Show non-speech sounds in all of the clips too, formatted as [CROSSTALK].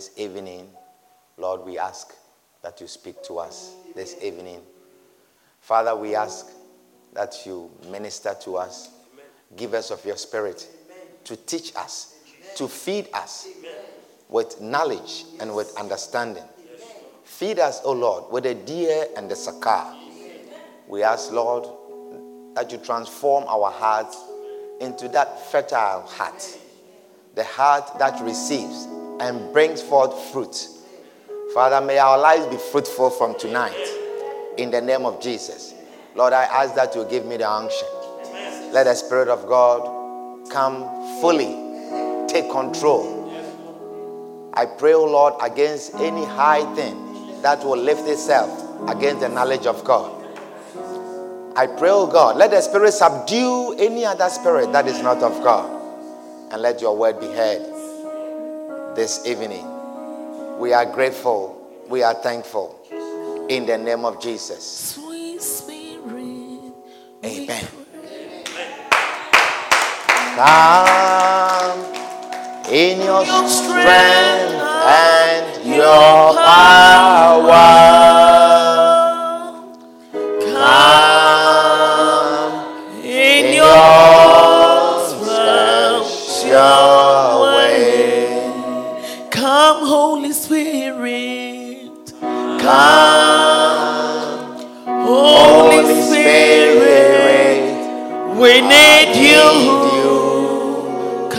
This evening, Lord, we ask that you speak to us this evening. Father, we ask that you minister to us. Give us of your spirit to teach us, to feed us with knowledge and with understanding. Feed us, O Lord, with the deer and the sakar. We ask, Lord, that you transform our hearts into that fertile heart, the heart that receives and brings forth fruit. Father, may our lives be fruitful from tonight in the name of Jesus. Lord, I ask that you give me the unction. Let the Spirit of God come fully, take control. I pray, O Lord, against any high thing that will lift itself against the knowledge of God. I pray, O God, let the Spirit subdue any other spirit that is not of God. And let your word be heard this evening. We are grateful. We are thankful. In the name of Jesus. Spirit. Amen. Come in your strength and your power.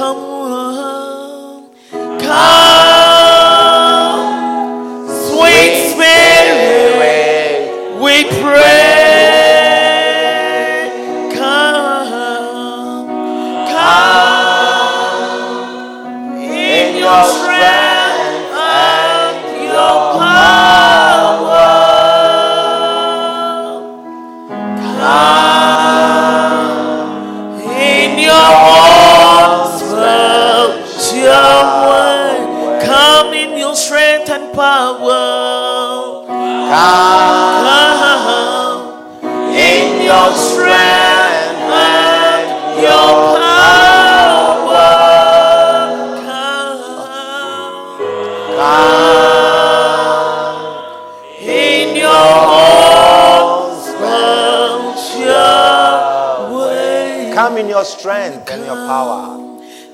Come,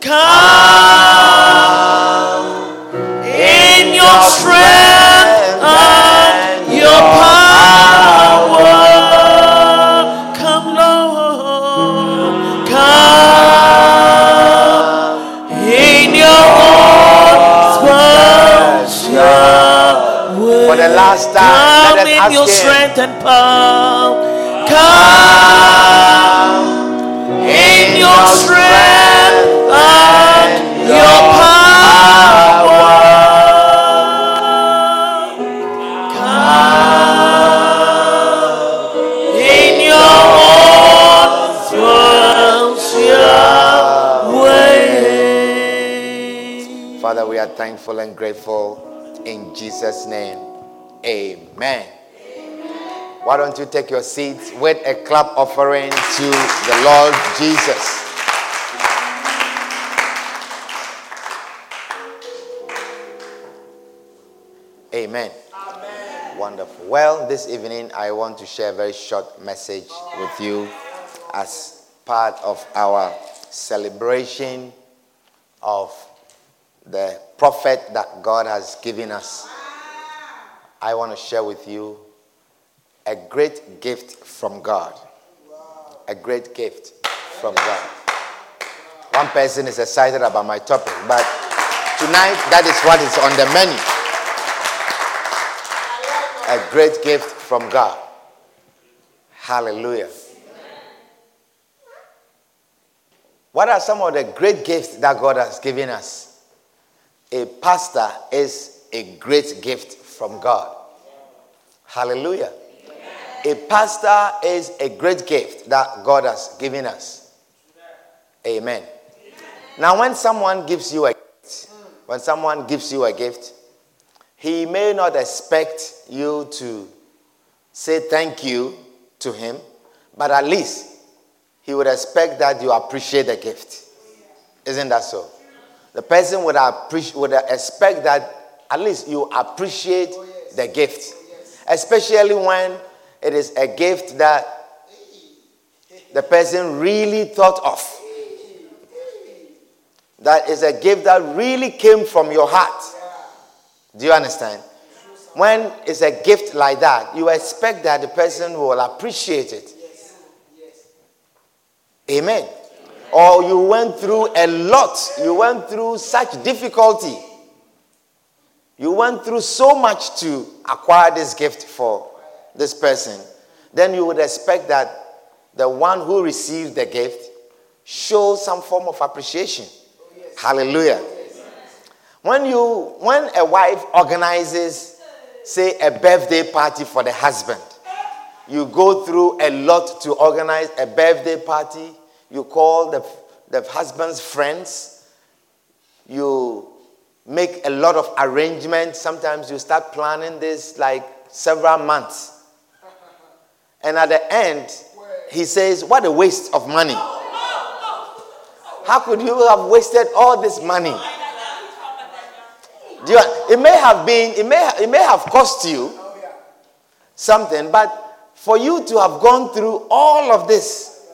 Come in your strength and your power. Come, Lord. Come in your own special way. For the last time, Come in your strength and power. Come in your strength your power. In your own way. Father, we are thankful and grateful in Jesus' name. Amen. Why don't you take your seats with a clap offering to the Lord Jesus? Amen. Wonderful. Well, this evening I want to share a very short message with you as part of our celebration of the prophet that God has given us. I want to share with you a great gift from God. A great gift from God. One person is excited about my topic, but tonight that is what is on the menu. A great gift from God. Hallelujah. What are some of the great gifts that God has given us? a pastor is a great gift from God. Hallelujah. A pastor is a great gift that God has given us. Amen. Now, when someone gives you a gift, when someone gives you a gift, he may not expect you to say thank you to him, but at least he would expect that you appreciate the gift. Isn't that so? The person would, appreciate, would expect that at least you appreciate the gift, especially when it is a gift that the person really thought of. That is a gift that really came from your heart. Do you understand? When it's a gift like that, you expect that the person will appreciate it. Amen. Or you went through a lot, you went through such difficulty. You went through so much to acquire this gift for this person. Then you would expect that the one who received the gift shows some form of appreciation. Hallelujah. When you when a wife organizes say a birthday party for the husband, you go through a lot to organize a birthday party. You call the, the husband's friends. You make a lot of arrangements. Sometimes you start planning this like several months. And at the end, he says, What a waste of money. How could you have wasted all this money? You, it may have been, it may, it may have cost you something, but for you to have gone through all of this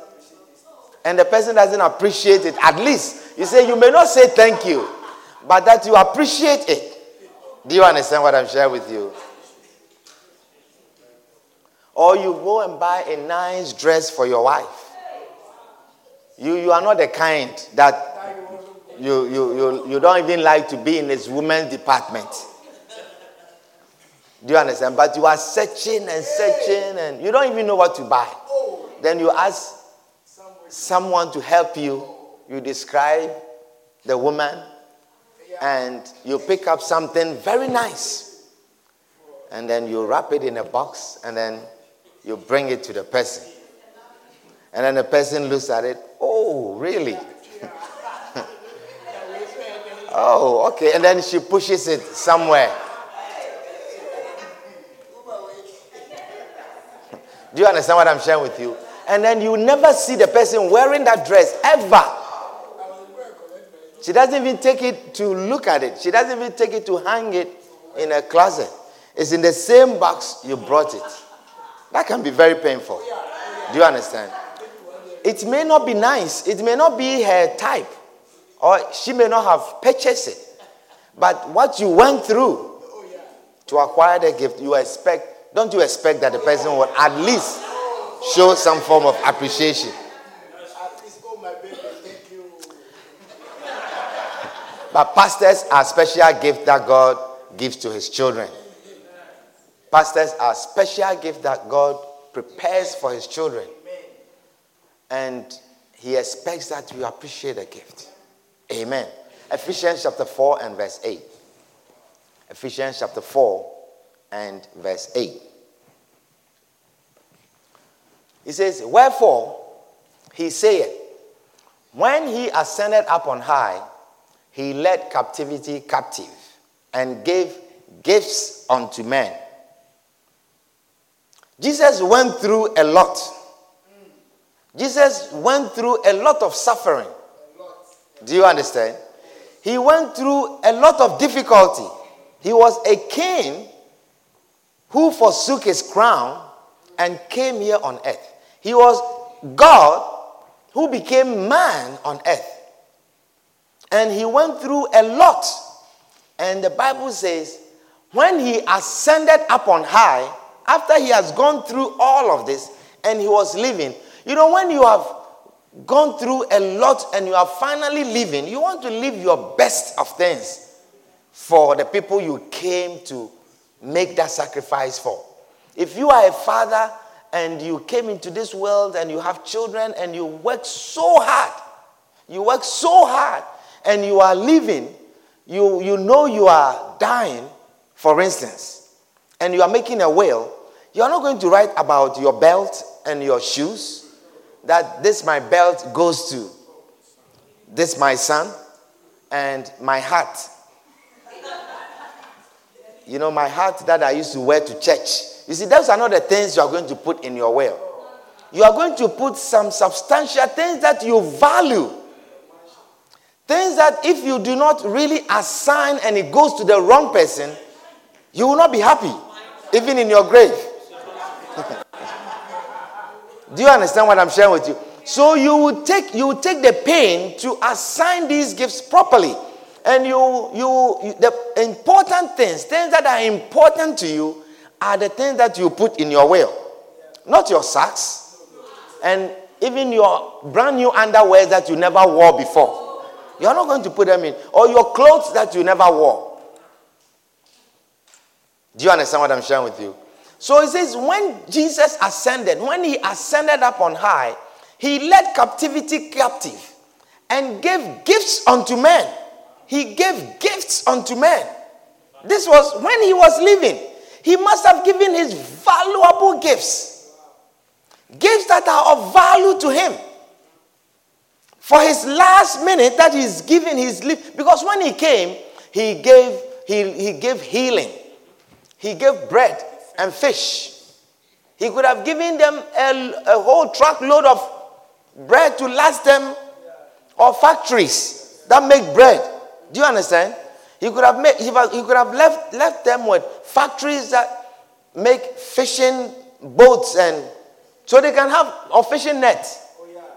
and the person doesn't appreciate it, at least you say, you may not say thank you, but that you appreciate it. Do you understand what I'm sharing with you? Or you go and buy a nice dress for your wife. You, you are not the kind that you, you, you, you don't even like to be in this women's department. Do you understand? But you are searching and searching and you don't even know what to buy. Then you ask someone to help you. You describe the woman and you pick up something very nice. And then you wrap it in a box and then you bring it to the person. And then the person looks at it, oh, really? Oh, okay. And then she pushes it somewhere. Do you understand what I'm sharing with you? And then you never see the person wearing that dress ever. She doesn't even take it to look at it. She doesn't even take it to hang it in a closet. It's in the same box you brought it. That can be very painful. Do you understand? It may not be nice, it may not be her type, or she may not have purchased it. But what you went through to acquire the gift, you expect, don't you expect that the person will at least show some form of appreciation? At least, my baby, thank you. But pastors are special gift that God gives to his children. Pastors are special gift that God prepares for his children. And he expects that we appreciate the gift. Amen. Ephesians chapter 4 and verse 8. Ephesians chapter 4 and verse 8. He says, Wherefore, he saith, When he ascended up on high, he led captivity captive and gave gifts unto men. Jesus went through a lot. Jesus went through a lot of suffering. Do you understand? He went through a lot of difficulty. He was a king who forsook his crown and came here on earth. He was God who became man on earth. And he went through a lot. And the Bible says, when he ascended up on high, after he has gone through all of this and he was living, you know, when you have gone through a lot and you are finally living, you want to live your best of things for the people you came to make that sacrifice for. If you are a father and you came into this world and you have children and you work so hard, you work so hard and you are living, you, you know you are dying, for instance, and you are making a will, you are not going to write about your belt and your shoes, that this my belt goes to this my son and my hat. You know, my hat that I used to wear to church. You see, those are not the things you are going to put in your will. You are going to put some substantial things that you value. Things that if you do not really assign and it goes to the wrong person, you will not be happy, even in your grave. Do you understand what I'm sharing with you? So you would take you would take the pain to assign these gifts properly. And you, you, you the important things, things that are important to you, are the things that you put in your will. Not your socks. And even your brand new underwear that you never wore before. You're not going to put them in. Or your clothes that you never wore. Do you understand what I'm sharing with you? So it says, when Jesus ascended, when he ascended up on high, he led captivity captive and gave gifts unto men. He gave gifts unto men. This was when he was living. He must have given his valuable gifts. Gifts that are of value to him. For his last minute that he's giving his life. Because when he came, he gave, he, he gave healing. He gave bread and fish. He could have given them a, a whole truckload of bread to last them, or factories that make bread. Do you understand? He could have made, he could have left, left them with factories that make fishing boats and so they can have a fishing net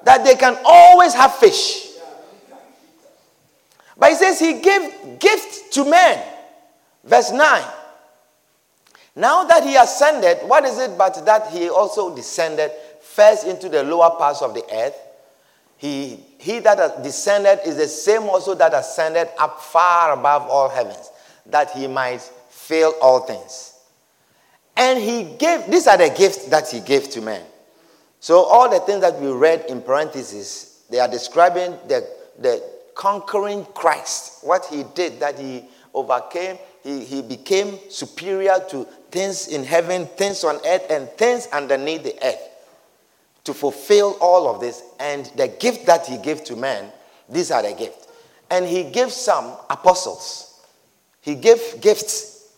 that they can always have fish. But he says he gave gift to men. Verse 9. Now that he ascended, what is it but that he also descended first into the lower parts of the earth. He, he that descended is the same also that ascended up far above all heavens, that he might fill all things. And he gave, these are the gifts that he gave to men. So all the things that we read in parentheses, they are describing the, the conquering Christ, what he did, that he overcame, he, he became superior to things in heaven, things on earth, and things underneath the earth to fulfill all of this. And the gift that he gave to men, these are the gifts. And he gave some apostles. He gave gifts.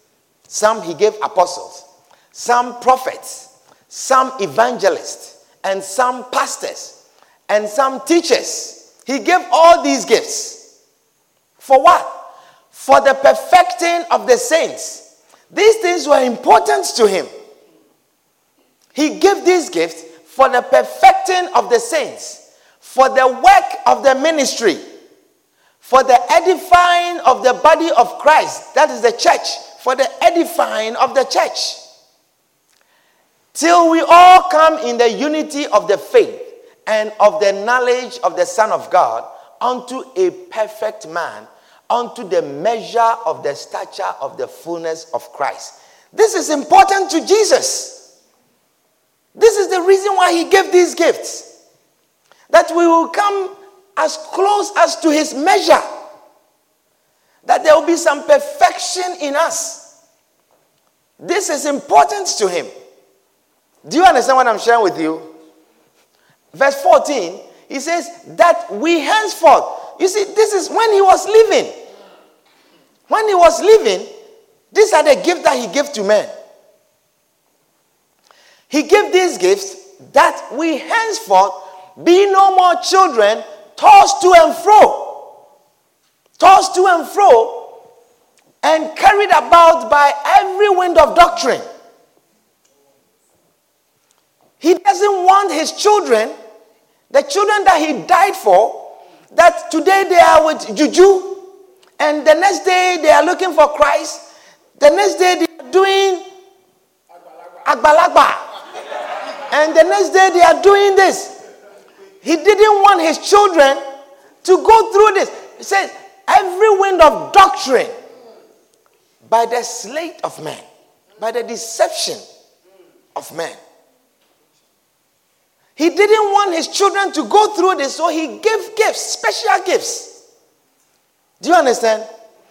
Some he gave apostles, some prophets, some evangelists, and some pastors, and some teachers. He gave all these gifts. For what? For the perfecting of the saints. These things were important to him. He gave these gifts for the perfecting of the saints, for the work of the ministry, for the edifying of the body of Christ, that is the church, for the edifying of the church. Till we all come in the unity of the faith and of the knowledge of the Son of God unto a perfect man, unto the measure of the stature of the fullness of Christ. This is important to Jesus. This is the reason why he gave these gifts. That we will come as close as to his measure. That there will be some perfection in us. This is important to him. Do you understand what I'm sharing with you? Verse 14, he says, That we henceforth, you see, this is when he was living. When he was living, these are the gifts that he gave to men. He gave these gifts that we henceforth be no more children tossed to and fro, tossed to and fro, and carried about by every wind of doctrine. He doesn't want his children, the children that he died for, that today they are with Juju, and the next day they are looking for Christ, the next day they are doing Agbalagba. And the next day they are doing this. He didn't want his children to go through this. He says, every wind of doctrine by the sleight of man, by the deception of man. He didn't want his children to go through this, so he gave gifts, special gifts. Do you understand?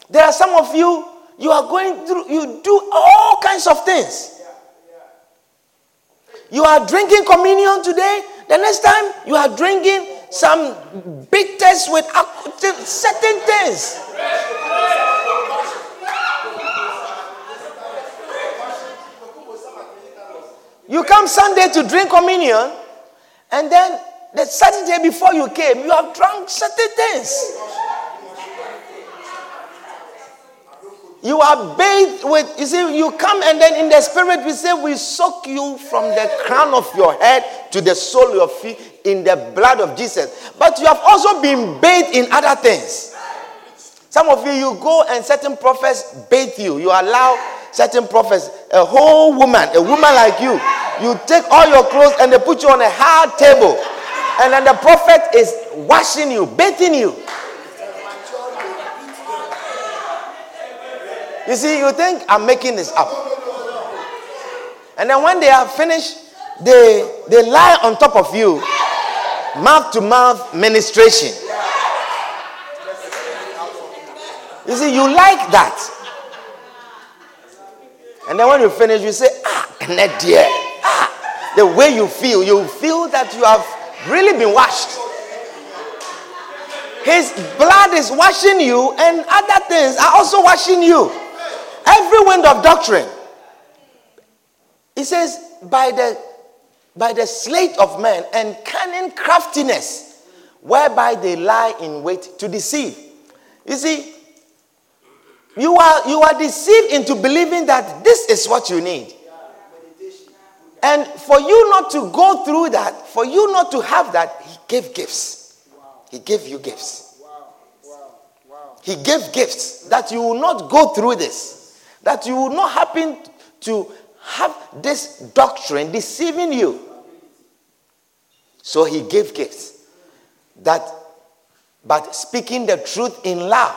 There are some of you, you are going through, you do all kinds of things. You are drinking communion today, the next time you are drinking some bitters with certain things. You come Sunday to drink communion, and then the Saturday before you came, you have drunk certain things. You are bathed with, you see, you come and then in the spirit we say, we soak you from the crown of your head to the sole of your feet in the blood of Jesus. But you have also been bathed in other things. Some of you, you go and certain prophets bathe you. You allow certain prophets, a whole woman, a woman like you, you take all your clothes and they put you on a hard table. And then the prophet is washing you, bathing you. You see, you think I'm making this up. And then when they are finished, they, they lie on top of you, mouth to mouth ministration. You see, you like that. And then when you finish, you say, ah, net dear. Ah, the way you feel, you feel that you have really been washed. His blood is washing you, and other things are also washing you. Every wind of doctrine. He says, by the by the slate of men and cunning craftiness, whereby they lie in wait to deceive. You see, you are you are deceived into believing that this is what you need. And for you not to go through that, for you not to have that, he gave gifts. He gave you gifts. He gave gifts that you will not go through this that you will not happen to have this doctrine deceiving you. So he gave gifts that, but speaking the truth in love,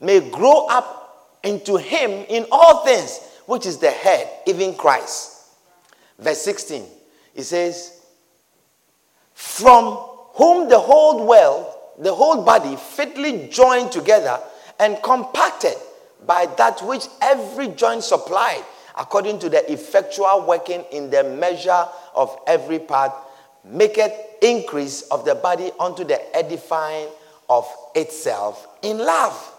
may grow up into him in all things, which is the head, even Christ. Verse 16, he says, From whom the whole world, the whole body, fitly joined together and compacted by that which every joint supplied, according to the effectual working in the measure of every part, maketh increase of the body unto the edifying of itself in love.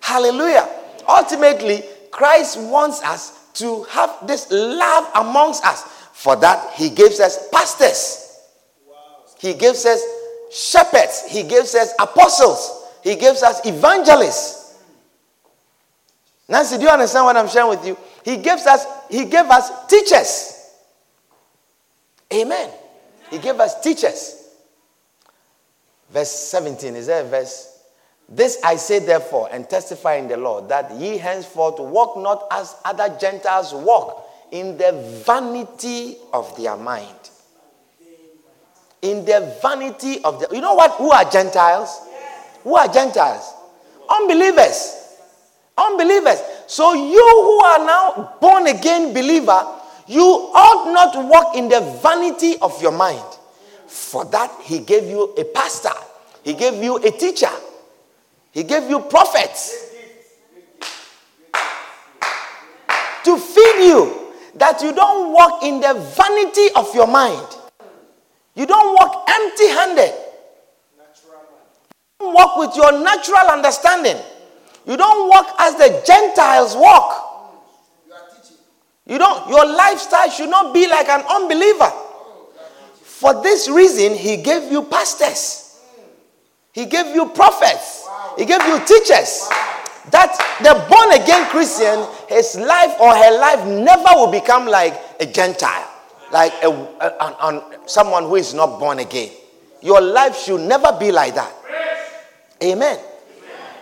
Hallelujah. Ultimately, Christ wants us to have this love amongst us. For that, he gives us pastors, he gives us shepherds, he gives us apostles, he gives us evangelists. Nancy, do you understand what I'm sharing with you? He gives us, he gave us teachers. Amen. He gave us teachers. Verse 17, is there a verse? This I say therefore and testify in the Lord that ye henceforth walk not as other Gentiles walk in the vanity of their mind. In the vanity of the you know what who are Gentiles? Who are Gentiles? Unbelievers. Unbelievers. So you who are now born again believer, you ought not walk in the vanity of your mind. For that, he gave you a pastor, he gave you a teacher, he gave you prophets to feed you that you don't walk in the vanity of your mind. You don't walk empty handed. Walk with your natural understanding. You don't walk as the Gentiles walk. You don't, your lifestyle should not be like an unbeliever. For this reason, he gave you pastors, he gave you prophets, he gave you teachers. That the born again Christian, his life or her life never will become like a Gentile, like a, a, a, someone who is not born again. Your life should never be like that. Amen.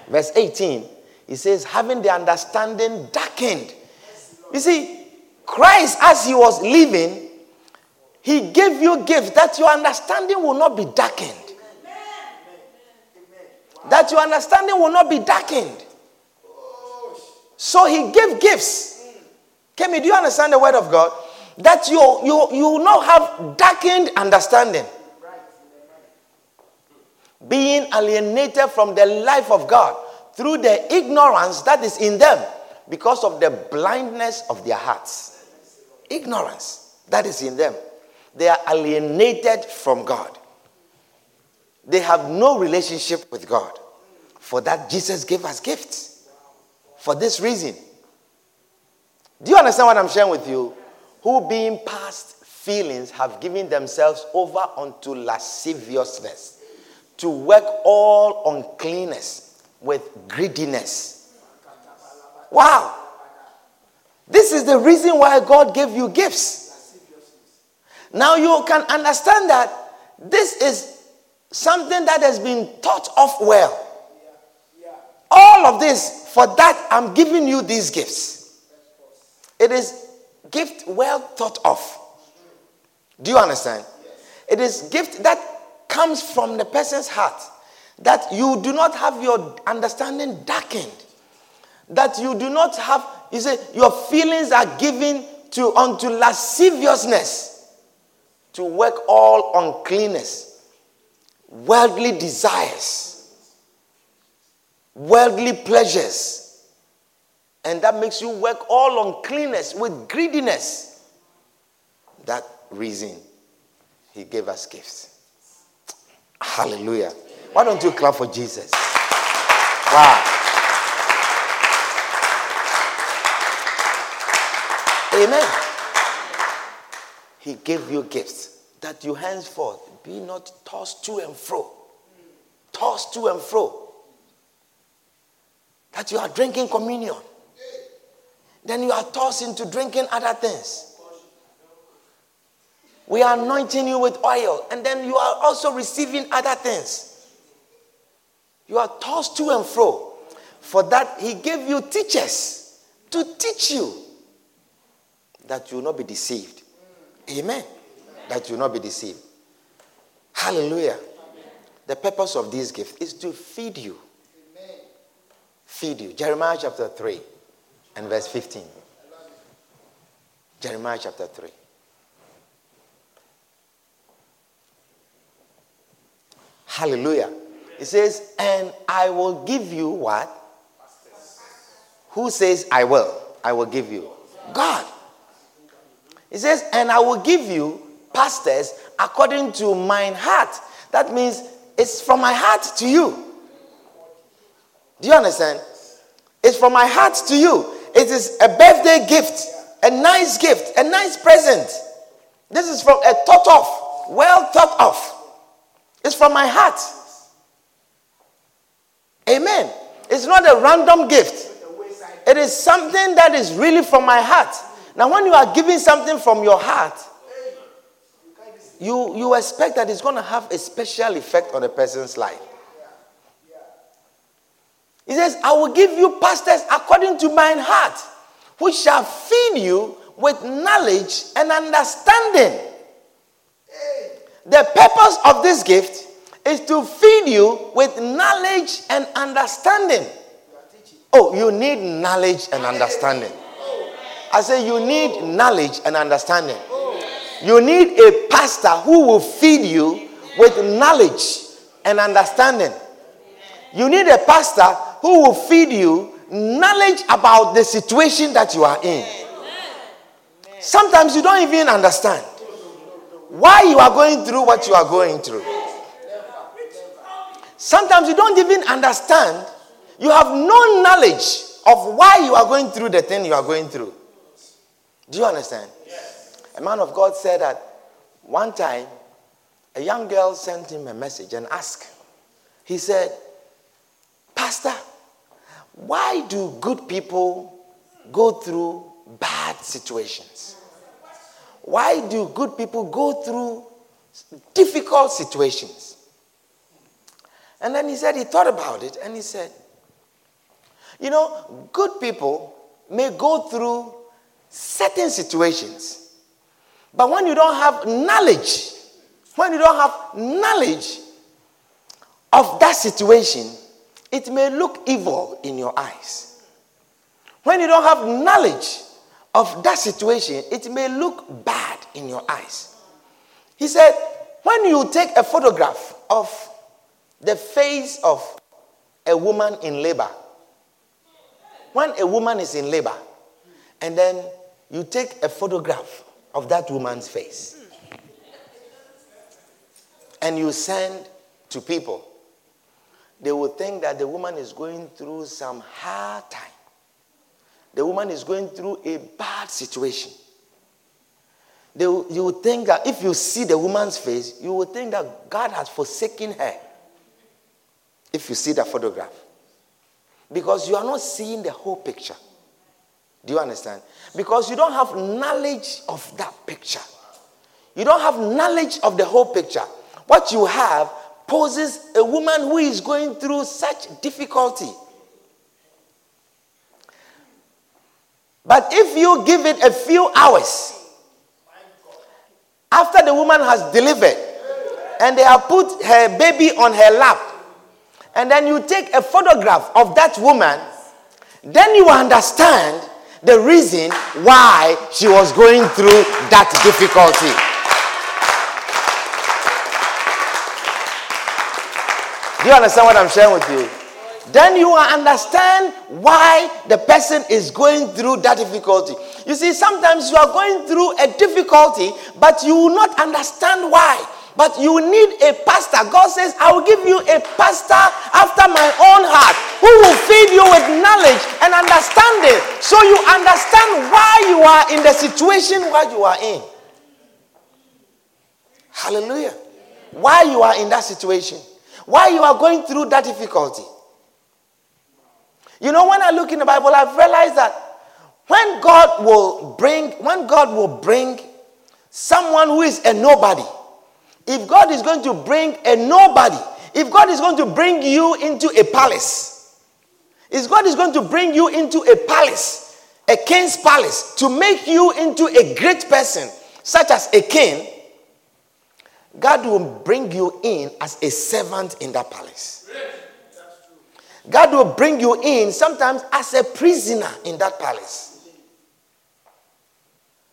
Verse 18 he says, having the understanding darkened. You see, Christ, as he was living, he gave you gifts that your understanding will not be darkened. That your understanding will not be darkened. So he gave gifts. Kemi, do you understand the word of God? That you, you, you will not have darkened understanding. Being alienated from the life of God through the ignorance that is in them because of the blindness of their hearts. Ignorance that is in them. They are alienated from God. They have no relationship with God. For that, Jesus gave us gifts. For this reason. Do you understand what I'm sharing with you? Who, being past feelings, have given themselves over unto lasciviousness to work all uncleanness with greediness. Wow. This is the reason why God gave you gifts. Now you can understand that this is something that has been taught of well. All of this, for that, I'm giving you these gifts. It is gift well thought of. Do you understand? It is gift that comes from the person's heart. That you do not have your understanding darkened. That you do not have, you say, your feelings are given to unto lasciviousness to work all uncleanness, worldly desires, worldly pleasures. And that makes you work all uncleanness with greediness. That reason, He gave us gifts. Hallelujah. Why don't you clap for Jesus? Wow. Amen. He gave you gifts that you henceforth be not tossed to and fro. Tossed to and fro. That you are drinking communion. Then you are tossed into drinking other things. We are anointing you with oil, and then you are also receiving other things. You are tossed to and fro. For that, He gave you teachers to teach you that you will not be deceived. Amen. That you will not be deceived. Hallelujah. The purpose of this gift is to feed you. Feed you. Jeremiah chapter 3 and verse 15. Jeremiah chapter 3. Hallelujah. It says, and I will give you what? Who says, I will? I will give you. God. It says, and I will give you pastors according to mine heart. That means it's from my heart to you. Do you understand? It's from my heart to you. It is a birthday gift, a nice gift, a nice present. This is from a thought of, well thought of. It's from my heart. Amen. It's not a random gift. It is something that is really from my heart. Now, when you are giving something from your heart, you, you expect that it's going to have a special effect on a person's life. He says, I will give you pastors according to mine heart, which shall feed you with knowledge and understanding. The purpose of this gift is to feed you with knowledge and understanding. Oh, you need knowledge and understanding. I say you need knowledge and understanding. You need a pastor who will feed you with knowledge and understanding. You need a pastor who will feed you knowledge about the situation that you are in. Sometimes you don't even understand why you are going through what you are going through. Sometimes you don't even understand. You have no knowledge of why you are going through the thing you are going through. Do you understand? Yes. A man of God said that one time a young girl sent him a message and asked. He said, Pastor, why do good people go through bad situations? Why do good people go through difficult situations? And then he said, he thought about it and he said, You know, good people may go through certain situations, but when you don't have knowledge, when you don't have knowledge of that situation, it may look evil in your eyes. When you don't have knowledge of that situation, it may look bad in your eyes. He said, when you take a photograph of the face of a woman in labor when a woman is in labor and then you take a photograph of that woman's face and you send to people, they will think that the woman is going through some hard time. The woman is going through a bad situation. They, you would think that if you see the woman's face, you would think that God has forsaken her. If you see the photograph. Because you are not seeing the whole picture. Do you understand? Because you don't have knowledge of that picture. You don't have knowledge of the whole picture. What you have poses a woman who is going through such difficulty. But if you give it a few hours, after the woman has delivered and they have put her baby on her lap, and then you take a photograph of that woman, then you understand the reason why she was going through that difficulty. Do you understand what I'm sharing with you? Then you will understand why the person is going through that difficulty. You see, sometimes you are going through a difficulty, but you will not understand why. But you need a pastor. God says, I will give you a pastor after my own heart who will feed you with knowledge and understanding so you understand why you are in the situation where you are in. Hallelujah. Why you are in that situation. Why you are going through that difficulty. You know, when I look in the Bible, I've realized that when God will bring, when God will bring someone who is a nobody, if God is going to bring a nobody, if God is going to bring you into a palace, if God is going to bring you into a palace, a king's palace, to make you into a great person, such as a king, God will bring you in as a servant in that palace. God will bring you in sometimes as a prisoner in that palace.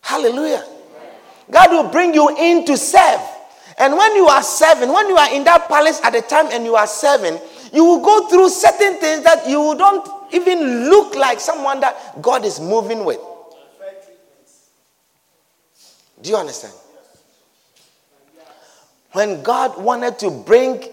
Hallelujah. God will bring you in to serve. And when you are serving, when you are in that palace at the time and you are serving, you will go through certain things that you don't even look like someone that God is moving with. Do you understand? When God wanted to bring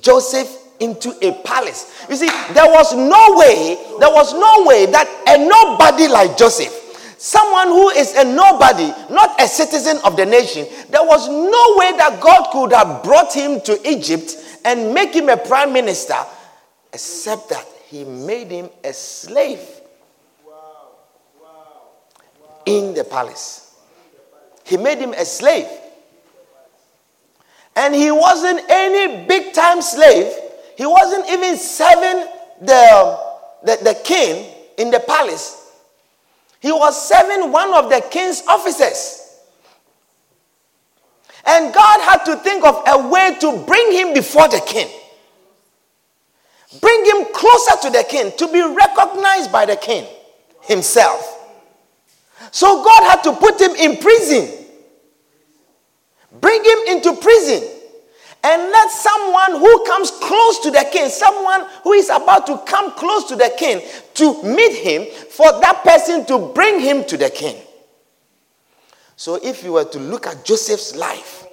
Joseph into a palace, you see, there was no way, there was no way that a nobody like Joseph Someone who is a nobody, not a citizen of the nation, there was no way that God could have brought him to Egypt and make him a prime minister except that he made him a slave in the palace. He made him a slave. And he wasn't any big time slave. He wasn't even serving the, the, the king in the palace. He was serving one of the king's officers. And God had to think of a way to bring him before the king. Bring him closer to the king to be recognized by the king himself. So God had to put him in prison. Bring him into prison and let someone who comes close to the king, someone who is about to come close to the king, to meet him, for that person to bring him to the king. So, if you were to look at Joseph's life,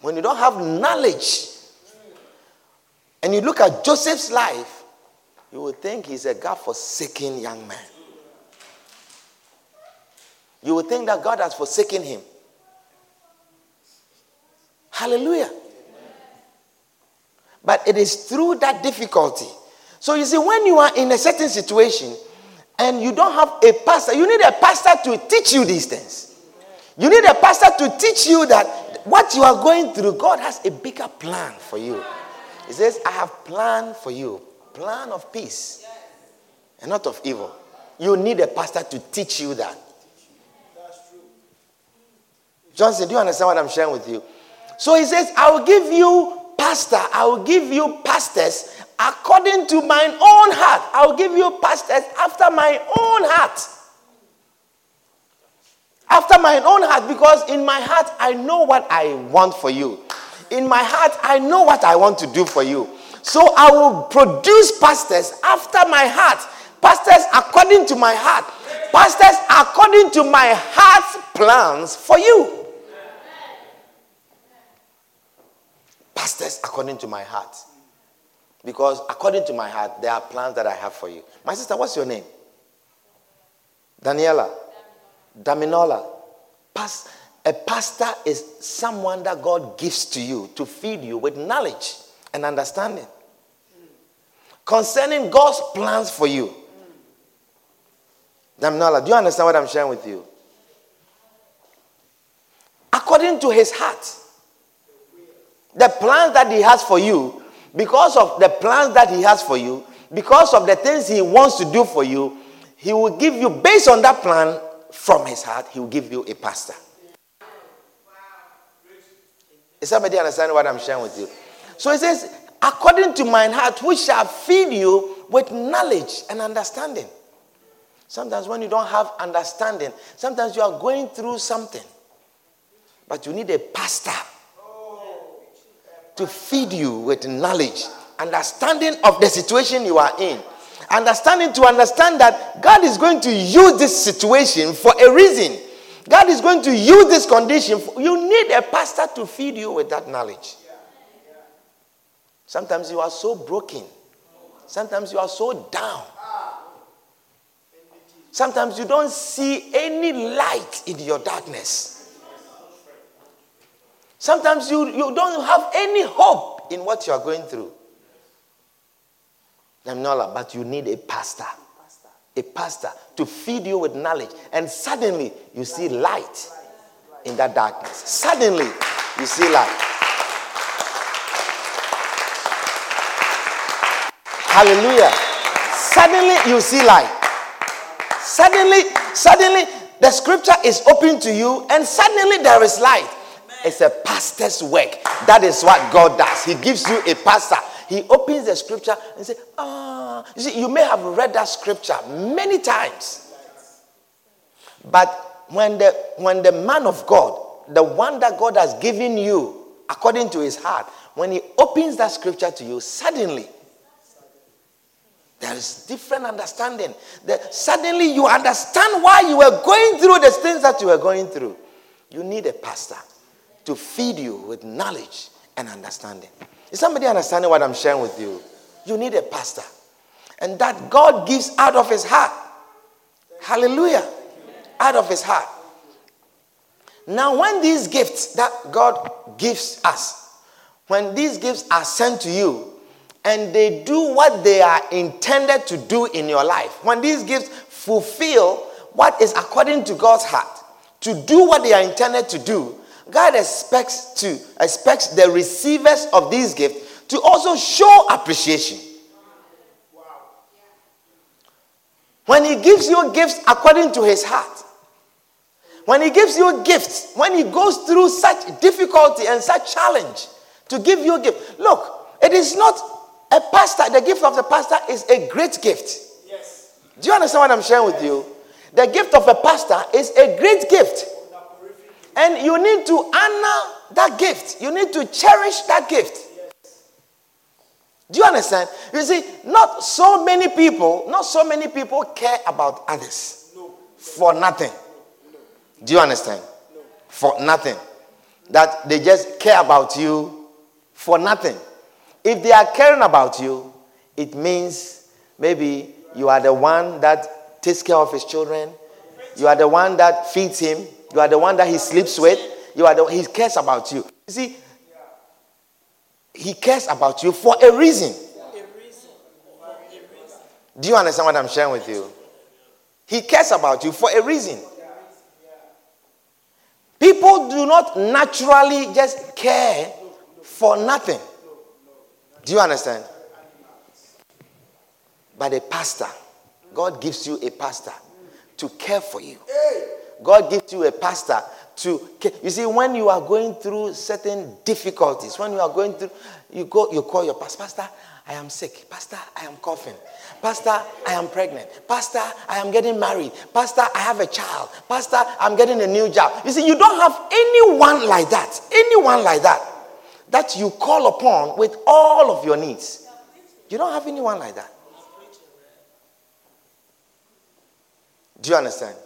when you don't have knowledge, and you look at Joseph's life, you would think he's a God forsaken young man. You would think that God has forsaken him. Hallelujah. But it is through that difficulty. So you see, when you are in a certain situation and you don't have a pastor, you need a pastor to teach you these things. You need a pastor to teach you that what you are going through, God has a bigger plan for you. He says, I have plan for you, plan of peace and not of evil. You need a pastor to teach you that. Johnson, do you understand what I'm sharing with you? So he says, I will give you pastor, I will give you pastors according to mine own heart. I will give you pastors after my own heart. After my own heart, because in my heart I know what I want for you. In my heart, I know what I want to do for you. So I will produce pastors after my heart. Pastors, according to my heart. Pastors, according to my heart's plans for you. Pastors, according to my heart. Because according to my heart, there are plans that I have for you. My sister, what's your name? Daniela. Daminola. Pas- a pastor is someone that God gives to you to feed you with knowledge and understanding concerning God's plans for you. Daminola, do you understand what I'm sharing with you? According to his heart, the plans that he has for you, because of the plans that he has for you, because of the things he wants to do for you, he will give you, based on that plan from his heart, he will give you a pastor. Is somebody understanding what I'm sharing with you? So he says, according to mine heart, which shall feed you with knowledge and understanding. Sometimes when you don't have understanding, sometimes you are going through something, but you need a pastor to feed you with knowledge, understanding of the situation you are in. Understanding to understand that God is going to use this situation for a reason. God is going to use this condition. For, you need a pastor to feed you with that knowledge. Sometimes you are so broken. Sometimes you are so down. Sometimes you don't see any light in your darkness. Sometimes you, you don't have any hope in what you are going through. I'm not, but you need a pastor. A pastor to feed you with knowledge. And suddenly you see light in that darkness. Suddenly you see light. Hallelujah. Suddenly you see light. Suddenly, suddenly the scripture is open to you, and suddenly there is light. It's a pastor's work. That is what God does. He gives you a pastor. He opens the scripture and says, Ah, you see, you may have read that scripture many times. But when the when the man of God, the one that God has given you according to his heart, when he opens that scripture to you, suddenly there is different understanding. That suddenly you understand why you were going through the things that you were going through. You need a pastor to feed you with knowledge and understanding. Is somebody understanding what I'm sharing with you? You need a pastor. And that God gives out of his heart. Hallelujah. Out of his heart. Now, when these gifts that God gives us, when these gifts are sent to you, and they do what they are intended to do in your life, when these gifts fulfill what is according to God's heart, to do what they are intended to do, God expects to expects the receivers of these gifts to also show appreciation. When he gives you gifts according to his heart, when he gives you gifts, when he goes through such difficulty and such challenge to give you a gift, look, it is not a pastor, the gift of the pastor is a great gift. Yes. Do you understand what I'm sharing with you? The gift of a pastor is a great gift. And you need to honor that gift. You need to cherish that gift. Do you understand? You see, not so many people, not so many people care about others for nothing. No. Do you understand? For nothing. That they just care about you for nothing. If they are caring about you, it means maybe you are the one that takes care of his children, you are the one that feeds him, you are the one that he sleeps with, you are the he cares about you. You see, he cares about you for a reason. Do you understand what I'm sharing with you? He cares about you for a reason. People do not naturally just care for nothing. Do you understand? But a pastor, God gives you a pastor to care for you. God gives you a pastor to you see when you are going through certain difficulties when you are going through you go you call your pastor pastor i am sick pastor i am coughing pastor i am pregnant pastor i am getting married pastor i have a child pastor i'm getting a new job you see you don't have anyone like that anyone like that that you call upon with all of your needs. You don't have anyone like that. Do you understand?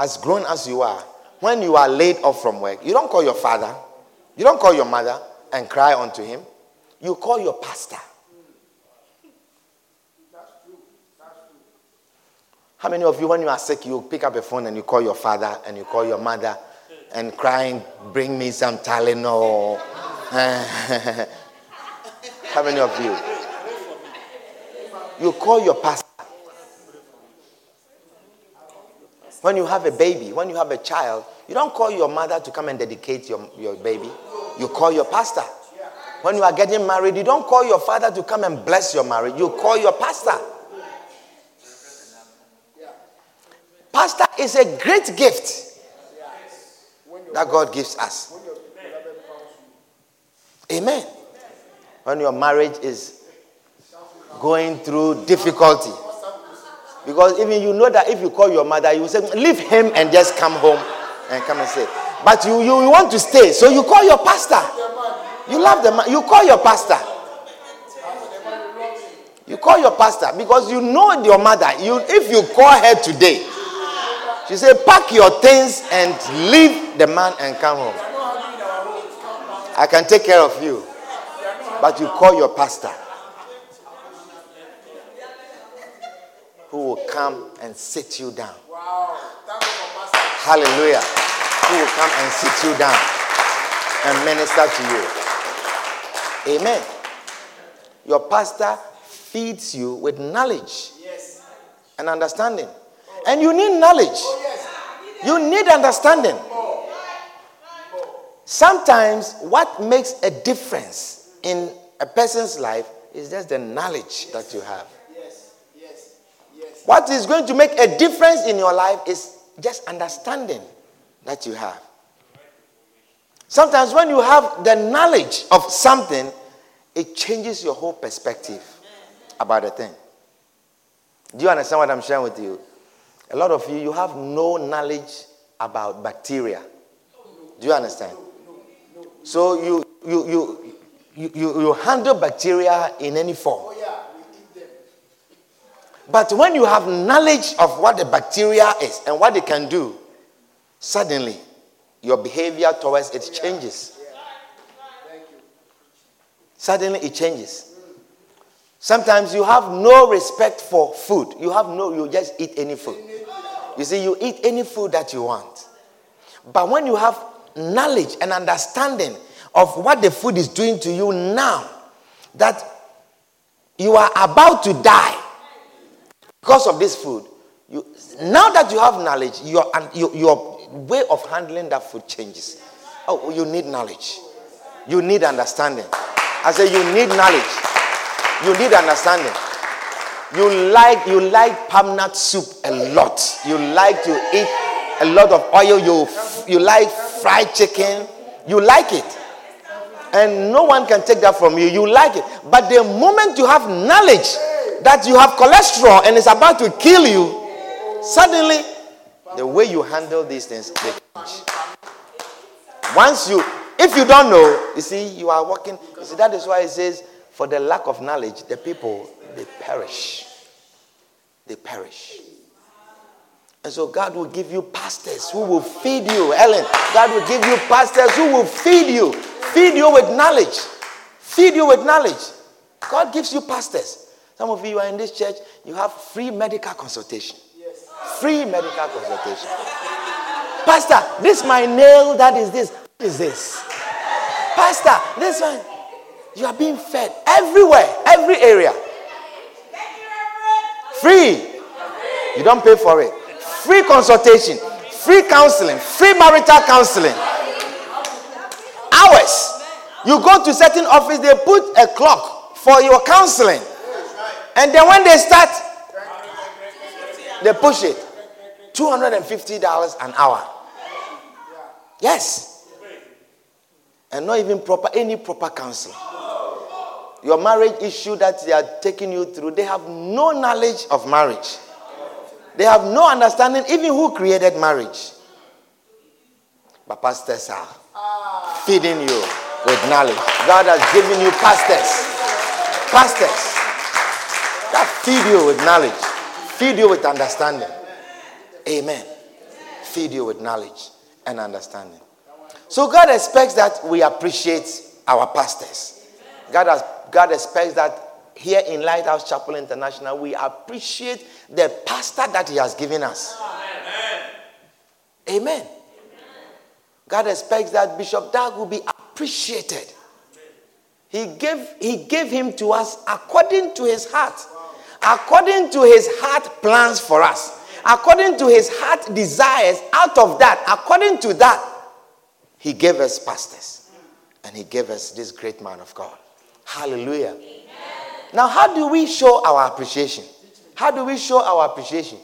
As grown as you are, when you are laid off from work, you don't call your father, you don't call your mother and cry unto him. You call your pastor. How many of you, when you are sick, you pick up a phone and you call your father and you call your mother and crying, bring me some Tylenol? [LAUGHS] How many of you? You call your pastor. When you have a baby, when you have a child, you don't call your mother to come and dedicate your, your baby. You call your pastor. When you are getting married, you don't call your father to come and bless your marriage. You call your pastor. Pastor is a great gift that God gives us. Amen. When your marriage is going through difficulty. Because even you know that if you call your mother, you say, leave him and just come home and come and say. But you, you, want to stay, so you call your pastor. You love the man, you call your pastor. You call your pastor because you know your mother. You, if you call her today, she say, pack your things and leave the man and come home. I can take care of you. But you call your pastor. Who will come and sit you down. Hallelujah. Who will come and sit you down and minister to you. Amen. Your pastor feeds you with knowledge and understanding. And you need knowledge. You need understanding. Sometimes what makes a difference in a person's life is just the knowledge that you have. What is going to make a difference in your life is just understanding that you have. Sometimes when you have the knowledge of something, it changes your whole perspective about a thing. Do you understand what I'm sharing with you? A lot of you, you have no knowledge about bacteria. Do you understand? So you you you you, you, you handle bacteria in any form. Oh, But when you have knowledge of what the bacteria is and what it can do, suddenly your behavior towards it changes. Suddenly it changes. Sometimes you have no respect for food. You have no, you just eat any food. You see, you eat any food that you want. But when you have knowledge and understanding of what the food is doing to you now, that you are about to die because of this food, you, now that you have knowledge, your, your, your way of handling that food changes. Oh, you need knowledge. You need understanding. I say you need knowledge. You need understanding. You like you like palm nut soup a lot. You like to eat a lot of oil. You you like fried chicken. You like it. And no one can take that from you. You like it. But the moment you have knowledge that you have cholesterol and it's about to kill you, suddenly the way you handle these things they change. Once you if you don't know, you see, you are walking. You see, that is why it says, for the lack of knowledge, the people they perish. They perish. And so God will give you pastors who will feed you. Ellen, God will give you pastors who will feed you. Feed you with knowledge. Feed you with knowledge. God gives you pastors. Some of you are in this church, you have free medical consultation. Yes. Free medical consultation. Pastor, this my nail, that is this. What is this? Pastor, this one. You are being fed everywhere, every area. Free. You don't pay for it. Free consultation, free counseling, free marital counseling. Hours. You go to certain office, they put a clock for your counseling. And then when they start, they push it. $250 an hour. Yes. And not even proper any proper counsel. your marriage issue that they are taking you through, they have no knowledge of marriage. They have no understanding even who created marriage. But pastors are feeding you with knowledge. God has given you pastors. Pastors feed you with knowledge, feed you with understanding. Amen. Feed you with knowledge and understanding. So God expects that we appreciate our pastors. God, has, God expects that here in Lighthouse Chapel International, we appreciate the pastor that He has given us. Amen. Amen. God expects that Bishop Dag will be appreciated. He gave, he gave him to us according to his heart. According to his heart plans for us. According to his heart desires. Out of that, according to that, he gave us pastors. And he gave us this great man of God. Hallelujah. Amen. Now, how do we show our appreciation? How do we show our appreciation?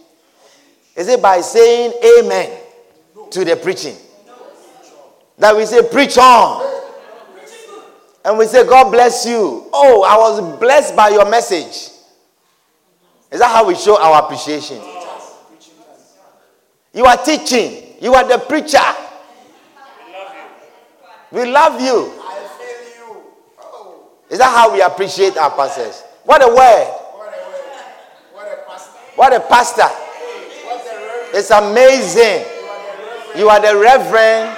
Is it by saying amen to the preaching? That we say, preach on. And we say, God bless you. Oh, I was blessed by your message. Is that how we show our appreciation? You are teaching, you are the preacher. We love you. Is that how we appreciate our pastors? What a word. What a pastor. It's amazing. You are the reverend.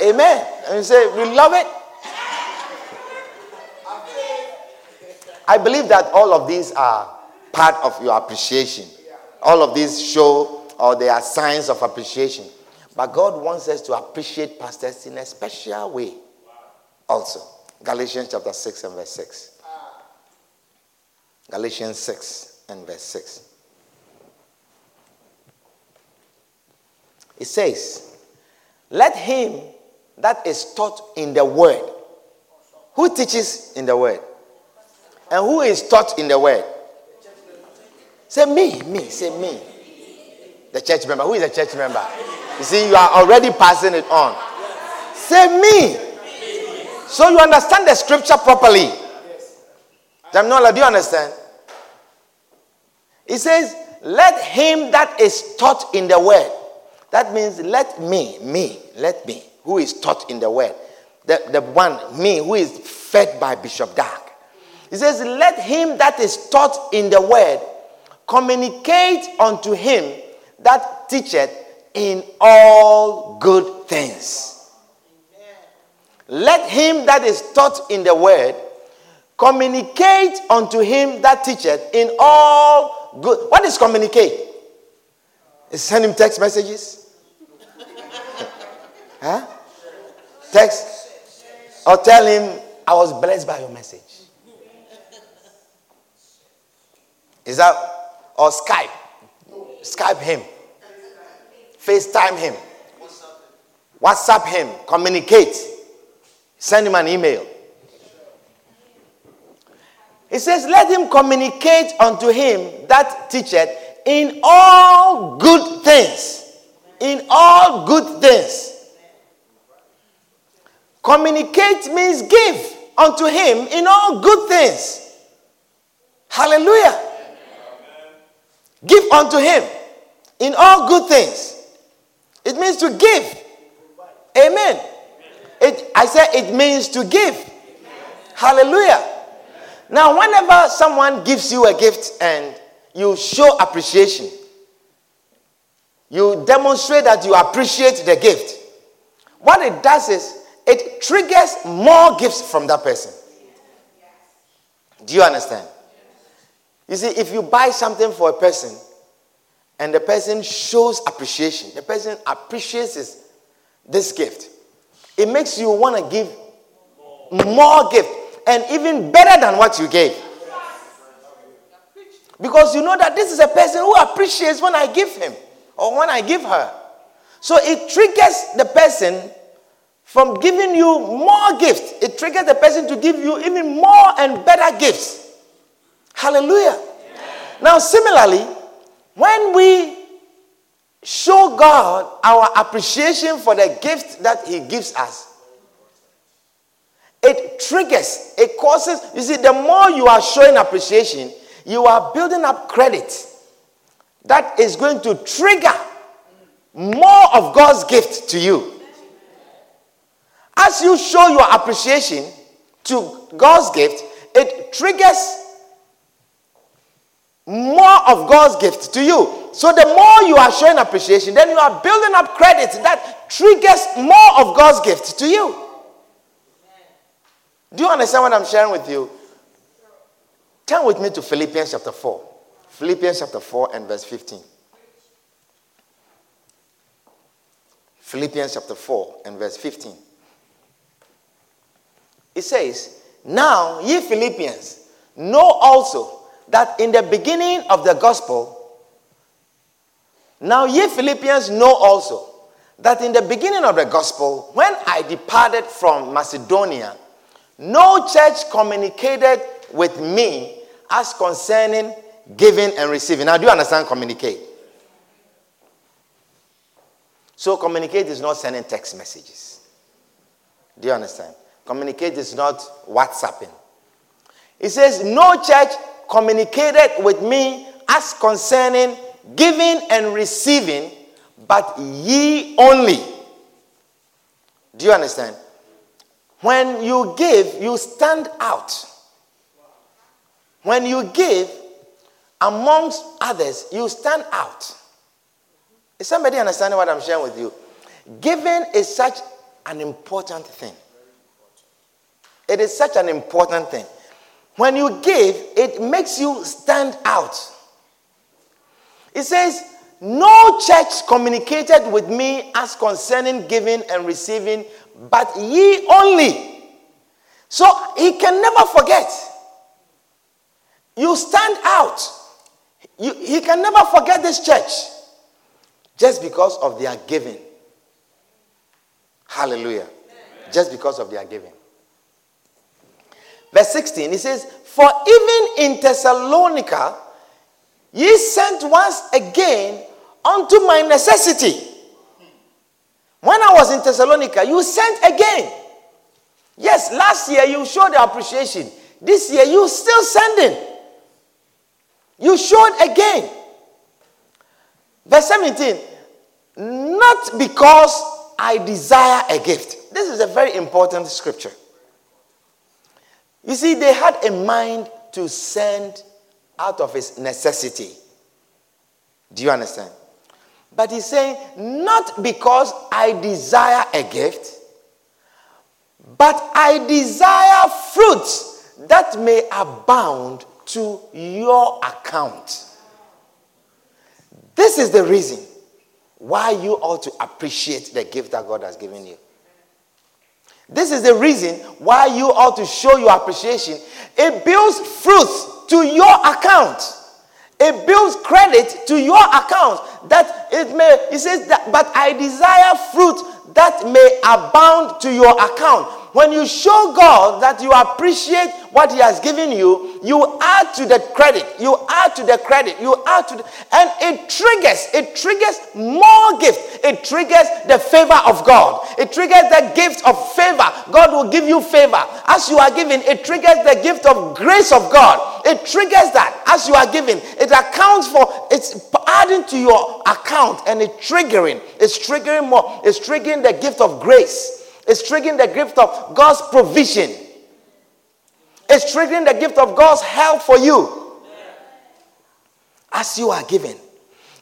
Amen. And you say, we love it. I believe that all of these are part of your appreciation. All of these show or they are signs of appreciation. But God wants us to appreciate pastors in a special way also. Galatians chapter 6 and verse 6. Galatians 6 and verse 6. It says, Let him that is taught in the word. Who teaches in the word? And who is taught in the word? Say me, me, say me. The church member. Who is a church member? You see, you are already passing it on. Say me. So you understand the scripture properly. Jamnola, do you understand? It says, Let him that is taught in the word. That means let me, me, let me who is taught in the word. The, the one, me, who is fed by Bishop Dag. He says, Let him that is taught in the word communicate unto him that teacheth in all good things. Let him that is taught in the word communicate unto him that teacheth in all good. What is communicate? Is send him text messages? [LAUGHS] huh? Text or tell him, I was blessed by your message. Is that, or Skype? Skype him. FaceTime him. WhatsApp him. Communicate. Send him an email. He says, Let him communicate unto him that teacheth in all good things. In all good things. Communicate means give unto him in all good things. Hallelujah. Give unto him in all good things. It means to give. Amen. It, I said it means to give. Hallelujah. Now, whenever someone gives you a gift and you show appreciation, you demonstrate that you appreciate the gift. What it does is it triggers more gifts from that person. Do you understand? You see, if you buy something for a person and the person shows appreciation, the person appreciates this, gift, it makes you want to give more gift and even better than what you gave. Because you know that this is a person who appreciates when I give him or when I give her. So it triggers the person from giving you more gifts. It triggers the person to give you even more and better gifts. Hallelujah. Now, similarly, when we show God our appreciation for the gift that He gives us, it triggers, it causes, you see, the more you are showing appreciation, you are building up credit that is going to trigger more of God's gift to you. As you show your appreciation to God's gift, it triggers more of God's gift to you. So the more you are showing appreciation, then you are building up credit that triggers more of God's gift to you. Do you understand what I'm sharing with you? Turn with me to Philippians chapter 4. Philippians chapter 4 and verse 15. Philippians chapter 4 and verse 15. It says, Now ye Philippians know also that in the beginning of the gospel, now ye Philippians know also that in the beginning of the gospel, when I departed from Macedonia, no church communicated with me as concerning giving and receiving. Now, do you understand communicate? So, communicate is not sending text messages. Do you understand? Communicate is not WhatsApping. It says, No church communicated with me as concerning giving and receiving, but ye only. Do you understand? When you give, you stand out. When you give, amongst others, you stand out. Is somebody understanding what I'm sharing with you? Giving is such an important thing. It is such an important thing. When you give, it makes you stand out. It says, No church communicated with me as concerning giving and receiving, but ye only. So he can never forget. You stand out. You, he can never forget this church just because of their giving. Hallelujah. Just because of their giving. Verse 16, he says, For even in Thessalonica, ye sent once again unto my necessity. When I was in Thessalonica, you sent again. Yes, last year you showed appreciation. This year you still sending. You showed again. Verse 17, not because I desire a gift. This is a very important scripture. You see, they had a mind to send out of his necessity. Do you understand? But he's saying, not because I desire a gift, but I desire fruits that may abound to your account. This is the reason why you ought to appreciate the gift that God has given you. This is the reason why you ought to show your appreciation. It builds fruits to your account. It builds credit to your account that it may, he says that, but I desire fruit that may abound to your account. When you show God that you appreciate what He has given you, you add to the credit. You add to the credit. You add to the, and it triggers, it triggers more gift. It triggers the favor of God. It triggers the gift of favor. God will give you favor. As you are giving, it triggers the gift of grace of God. It triggers that as you are giving. It accounts for, it's adding to your account and it's triggering. It's triggering more. It's triggering the gift of grace. It's triggering the gift of God's provision. It's triggering the gift of God's help for you as you are given.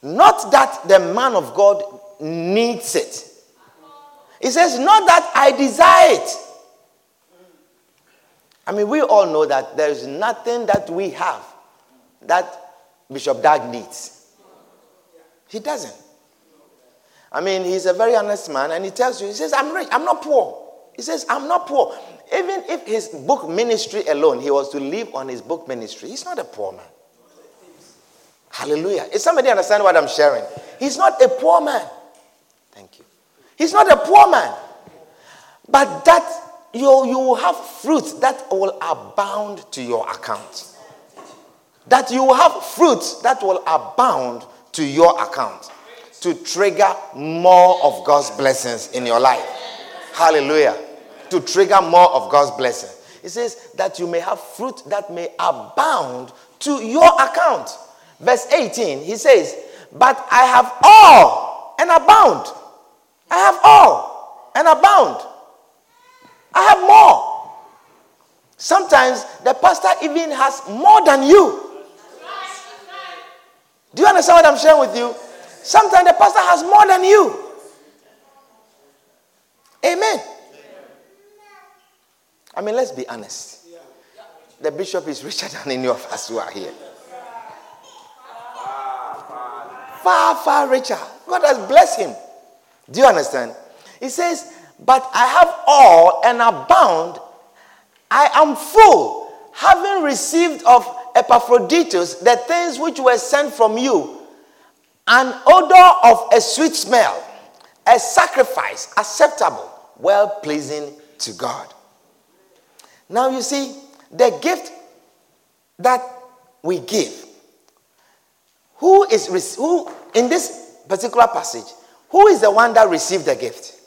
Not that the man of God needs it. He says, Not that I desire it. I mean, we all know that there is nothing that we have that Bishop Dag needs. He doesn't. I mean, he's a very honest man, and he tells you, he says, I'm rich, I'm not poor. He says, I'm not poor. Even if his book ministry alone, he was to live on his book ministry, he's not a poor man. Hallelujah. Is somebody understand what I'm sharing? He's not a poor man. Thank you. He's not a poor man. But that you, you will have fruit that will abound to your account. That you will have fruits that will abound to your account to trigger more of God's blessings in your life. Hallelujah. To trigger more of God's blessing. It says that you may have fruit that may abound to your account. Verse 18, he says, But I have all and abound. I have all and abound. I have more. Sometimes the pastor even has more than you. Do you understand what I'm sharing with you? Sometimes the pastor has more than you. Amen. I mean, let's be honest. The bishop is richer [LAUGHS] than any of us who are here. Far, far richer. God has blessed him. Do you understand? He says, But I have all and abound. I am full, having received of Epaphroditus the things which were sent from you an odor of a sweet smell, a sacrifice acceptable, well pleasing to God. Now you see, the gift that we give, who is who in this particular passage, who is the one that received the gift?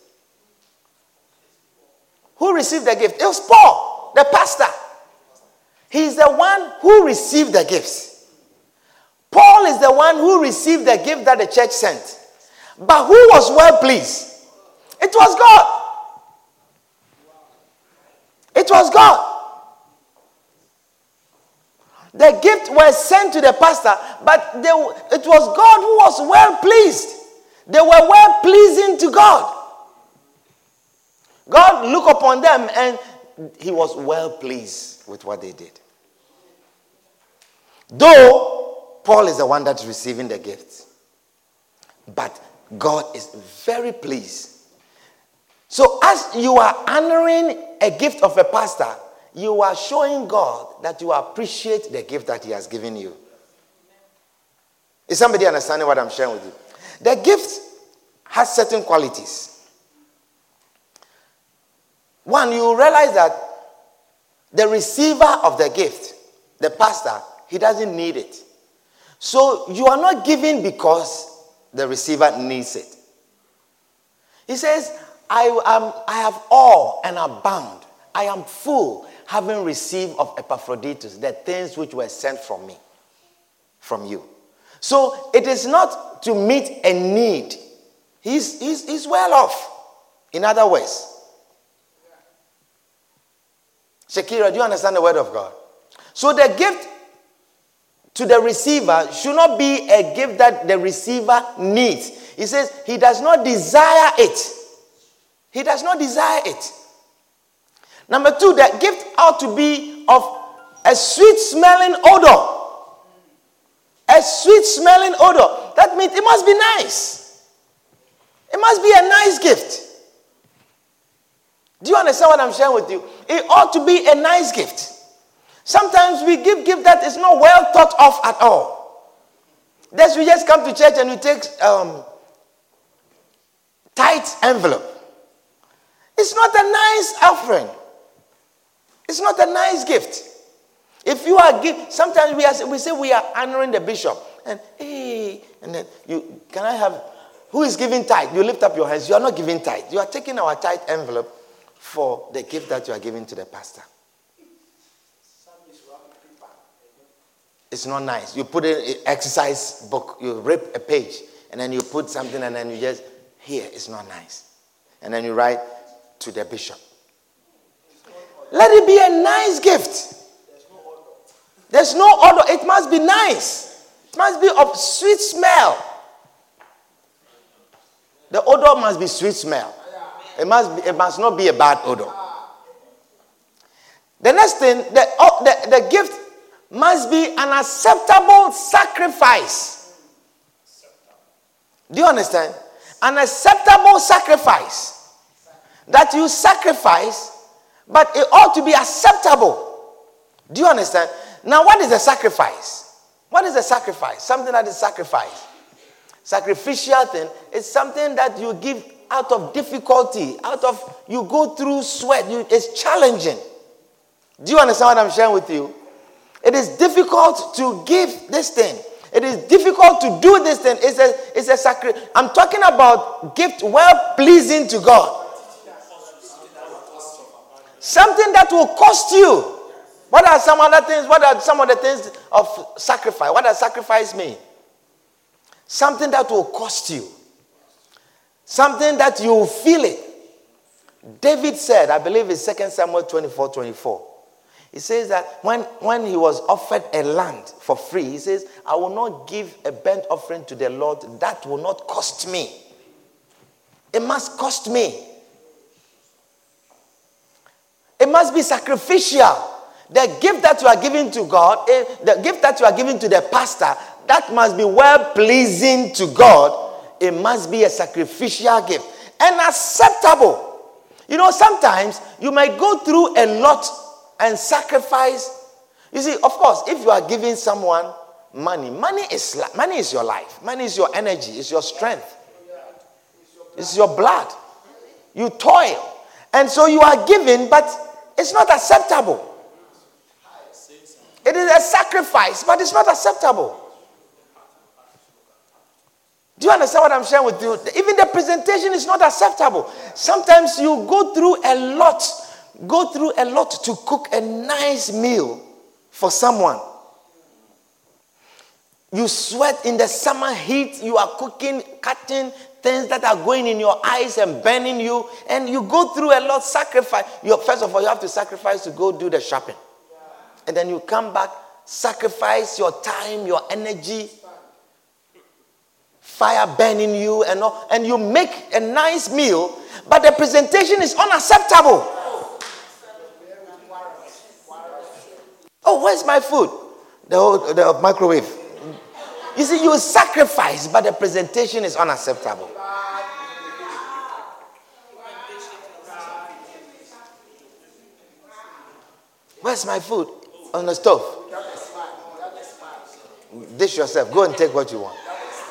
Who received the gift? It was Paul, the pastor. He's the one who received the gifts. Paul is the one who received the gift that the church sent. But who was well pleased? It was God. It was God. The gift was sent to the pastor, but they, it was God who was well pleased. They were well pleasing to God. God looked upon them and he was well pleased with what they did. Though Paul is the one that's receiving the gift, but God is very pleased. So, as you are honoring a gift of a pastor, you are showing God that you appreciate the gift that He has given you. Is somebody understanding what I'm sharing with you? The gift has certain qualities. One, you realize that the receiver of the gift, the pastor, he doesn't need it. So you are not giving because the receiver needs it. He says, I, am, I have all and abound. I am full, having received of Epaphroditus the things which were sent from me, from you. So it is not to meet a need. He's, he's, he's well off. In other words, Shakira, do you understand the word of God? So the gift to the receiver should not be a gift that the receiver needs. He says he does not desire it. He does not desire it. Number two, the gift ought to be of a sweet smelling odor. A sweet smelling odor. That means it must be nice. It must be a nice gift. Do you understand what I'm sharing with you? It ought to be a nice gift. Sometimes we give gift that is not well thought of at all. That's we just come to church and we take um, tight envelope. It's not a nice offering. It's not a nice gift. If you are give, sometimes we, are, we say we are honoring the bishop, and hey, and then you can I have who is giving tithe? You lift up your hands. You are not giving tithe. You are taking our tithe envelope for the gift that you are giving to the pastor. It's not nice. You put an exercise book, you rip a page, and then you put something, and then you just, here, it's not nice. And then you write to the bishop. Let it be a nice gift. There's no odor. It must be nice. It must be of sweet smell. The odor must be sweet smell. It must, be, it must not be a bad odor. The next thing, the, oh, the, the gift must be an acceptable sacrifice. Do you understand? An acceptable sacrifice. That you sacrifice, but it ought to be acceptable. Do you understand? Now, what is a sacrifice? What is a sacrifice? Something that is sacrifice. Sacrificial thing is something that you give out of difficulty, out of you go through sweat. You, it's challenging. Do you understand what I'm sharing with you? It is difficult to give this thing. It is difficult to do this thing. It's a, it's a sacrifice. I'm talking about gift well pleasing to God. Something that will cost you. What are some other things? What are some of the things of sacrifice? What does sacrifice mean? Something that will cost you. Something that you feel it. David said, I believe it's 2 Samuel 24 24. He says that when, when he was offered a land for free, he says, I will not give a burnt offering to the Lord that will not cost me. It must cost me. It must be sacrificial. The gift that you are giving to God, eh, the gift that you are giving to the pastor, that must be well pleasing to God. It must be a sacrificial gift and acceptable. You know, sometimes you might go through a lot and sacrifice. You see, of course, if you are giving someone money, money is money is your life, money is your energy, it's your strength, it's your blood. You toil, and so you are giving, but it's not acceptable. It is a sacrifice, but it's not acceptable. Do you understand what I'm sharing with you? Even the presentation is not acceptable. Sometimes you go through a lot, go through a lot to cook a nice meal for someone. You sweat in the summer heat, you are cooking, cutting things that are going in your eyes and burning you, and you go through a lot sacrifice. You, first of all, you have to sacrifice to go do the shopping. And then you come back, sacrifice your time, your energy, fire burning you and all, and you make a nice meal, but the presentation is unacceptable. Oh, where's my food? The, the microwave. You see, you sacrifice, but the presentation is unacceptable. Where's my food? On the stove. Dish yourself. Go and take what you want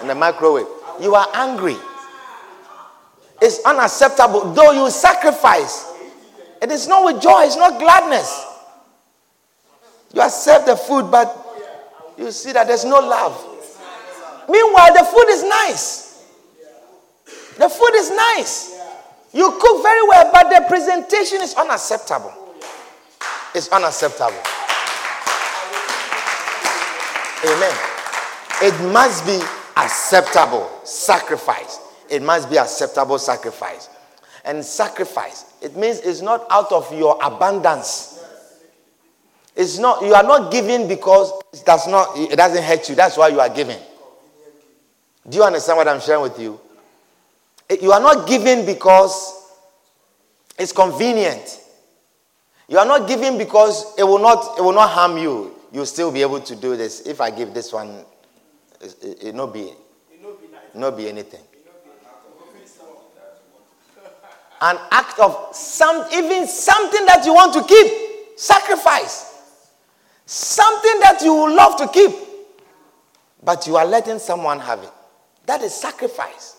in the microwave. You are angry. It's unacceptable. Though you sacrifice, it is not with joy, it's not gladness. You accept the food, but you see that there's no love. Meanwhile, the food is nice. The food is nice. You cook very well, but the presentation is unacceptable. It's unacceptable. Amen. It must be acceptable sacrifice. It must be acceptable sacrifice. And sacrifice, it means it's not out of your abundance. It's not, you are not giving because it does not, it doesn't hurt you. That's why you are giving. Do you understand what I'm sharing with you? You are not giving because it's convenient. You are not giving because it will not, it will not harm you. You'll still be able to do this. If I give this one, it, it not be, not be anything. An act of some, even something that you want to keep, sacrifice. Something that you love to keep, but you are letting someone have it. That is sacrifice.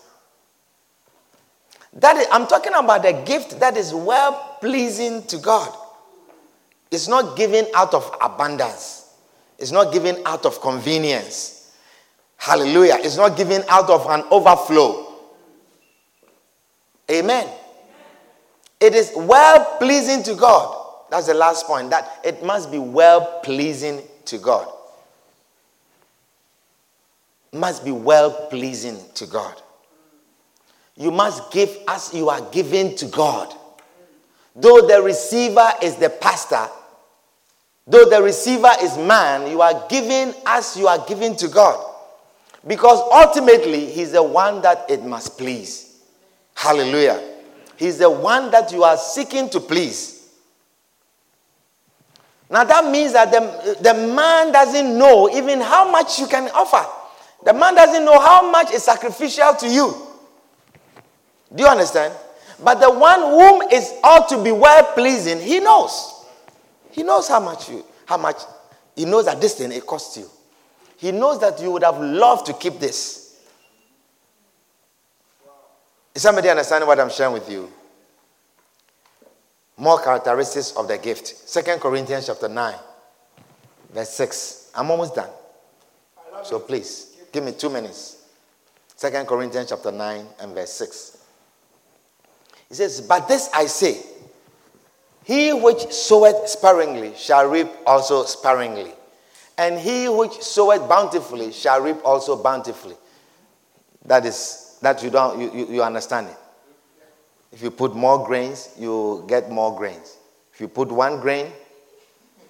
That is, I'm talking about a gift that is well pleasing to God. It's not given out of abundance. It's not given out of convenience. Hallelujah. It's not given out of an overflow. Amen. It is well pleasing to God. That's the last point. That it must be well pleasing to God. Must be well pleasing to God. You must give as you are giving to God. Though the receiver is the pastor, though the receiver is man, you are giving as you are giving to God. Because ultimately, He's the one that it must please. Hallelujah. He's the one that you are seeking to please. Now, that means that the, the man doesn't know even how much you can offer. The man doesn't know how much is sacrificial to you. Do you understand? But the one whom is ought to be well pleasing, he knows. He knows how much you, how much, he knows that this thing it costs you. He knows that you would have loved to keep this. Is somebody understanding what I'm sharing with you? More characteristics of the gift. Second Corinthians chapter 9, verse 6. I'm almost done. So please, give me two minutes. Second Corinthians chapter 9 and verse 6. He says, But this I say, he which soweth sparingly shall reap also sparingly and he which soweth bountifully shall reap also bountifully. That is, that you don't, you, you, you understand it. If you put more grains, you get more grains. If you put one grain,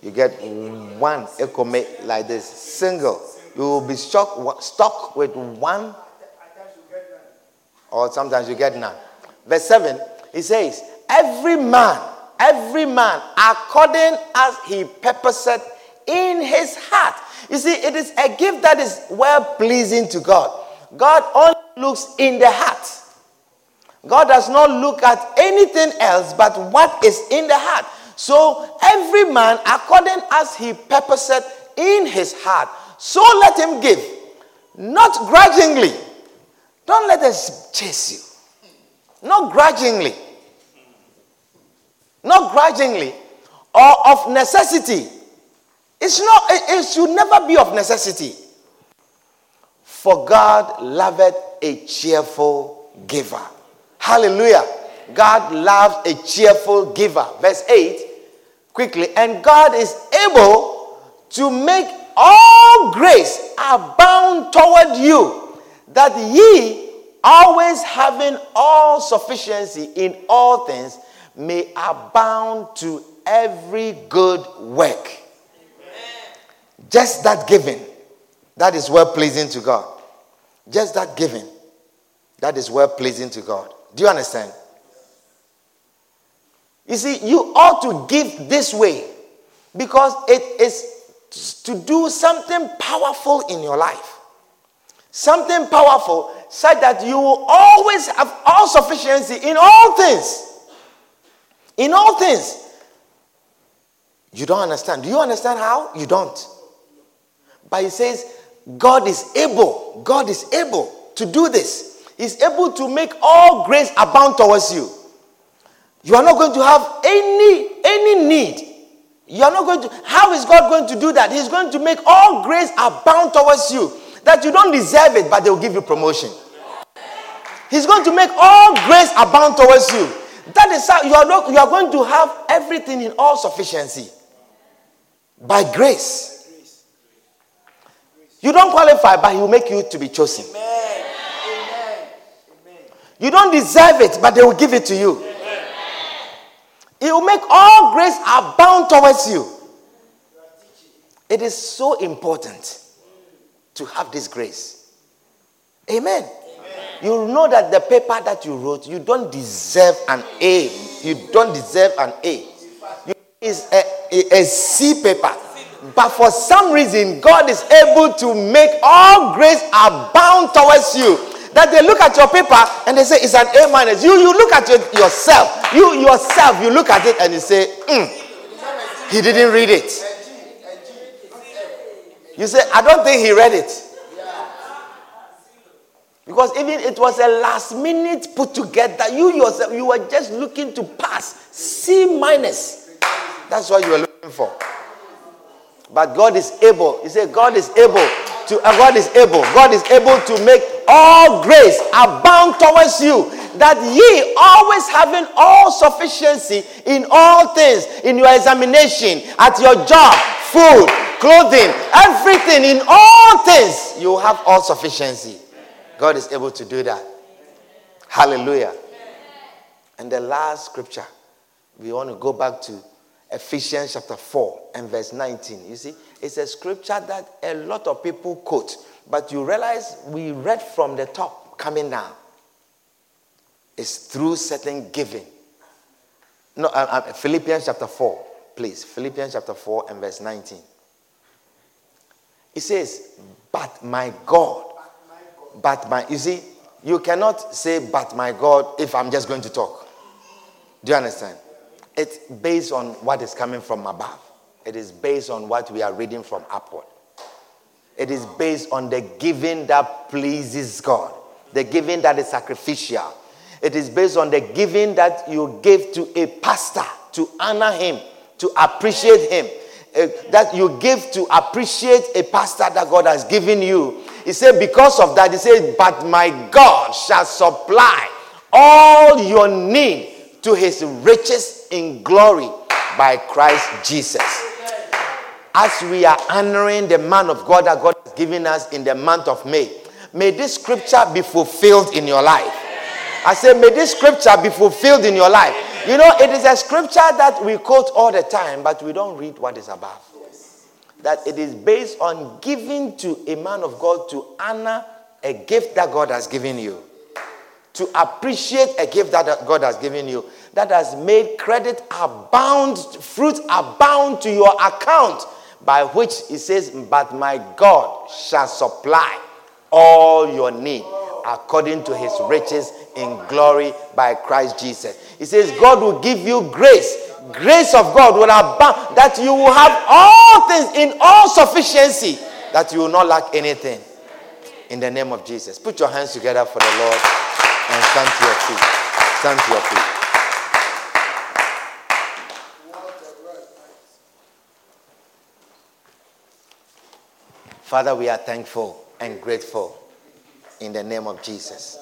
you get one ekome like this, single. You will be stuck, stuck with one, or sometimes you get none. Verse 7, he says, Every man, every man, according as he purposed in his heart. You see, it is a gift that is well pleasing to God. God only looks in the heart. God does not look at anything else but what is in the heart. So every man, according as he purposed in his heart, so let him give, not grudgingly. Don't let us chase you. Not grudgingly. Not grudgingly or of necessity. It's not, it, should never be of necessity. For God loveth a cheerful giver. Hallelujah. God loves a cheerful giver. Verse 8, quickly. And God is able to make all grace abound toward you, that ye, always having all sufficiency in all things, may abound to every good work. Just that giving, that is well pleasing to God. Just that giving, that is well pleasing to God. Do you understand? You see, you ought to give this way because it is to do something powerful in your life. Something powerful such that you will always have all sufficiency in all things. In all things. You don't understand. Do you understand how? You don't. But he says, God is able. God is able to do this. He's able to make all grace abound towards you. You are not going to have any any need. You are not going to. How is God going to do that? He's going to make all grace abound towards you. That you don't deserve it, but they will give you promotion. He's going to make all grace abound towards you. That is how you are, not, you are going to have everything in all sufficiency by grace. You don't qualify, but He will make you to be chosen. You don't deserve it, but they will give it to you. He will make all grace abound towards you. It is so important to have this grace. Amen. Amen. You know that the paper that you wrote, you don't deserve an A. You don't deserve an A. It's a, a, a C paper. But for some reason, God is able to make all grace abound towards you. That they look at your paper and they say it's an A minus. You you look at your, yourself. You yourself, you look at it and you say, mm, he didn't read it. You say, I don't think he read it. Because even it was a last minute put together. You yourself, you were just looking to pass. C minus. That's what you were looking for. But God is able. He said, God is able to, uh, God is able. God is able to make all grace abound towards you, that ye always having all sufficiency in all things, in your examination, at your job, food, clothing, everything, in all things, you have all sufficiency. God is able to do that. Hallelujah. And the last scripture, we want to go back to Ephesians chapter 4 and verse 19. You see, it's a scripture that a lot of people quote, but you realize we read from the top coming down. It's through certain giving. No, uh, uh, Philippians chapter 4, please. Philippians chapter 4 and verse 19. It says, But my God, but my, you see, you cannot say, But my God, if I'm just going to talk. Do you understand? It's based on what is coming from above. It is based on what we are reading from upward. It is based on the giving that pleases God, the giving that is sacrificial. It is based on the giving that you give to a pastor to honor him, to appreciate him. Uh, that you give to appreciate a pastor that God has given you. He said, because of that, he said, but my God shall supply all your need to his riches in glory by Christ Jesus. As we are honoring the man of God that God has given us in the month of May, may this scripture be fulfilled in your life. I say, may this scripture be fulfilled in your life. You know, it is a scripture that we quote all the time, but we don't read what is above. That it is based on giving to a man of God to honor a gift that God has given you, to appreciate a gift that God has given you, that has made credit abound, fruit abound to your account, by which it says, But my God shall supply all your need according to his riches in glory by Christ Jesus. He says, God will give you grace. Grace of God will abound, that you will have all things in all sufficiency, that you will not lack anything. In the name of Jesus. Put your hands together for the Lord and to your feet. Father, we are thankful and grateful in the name of Jesus.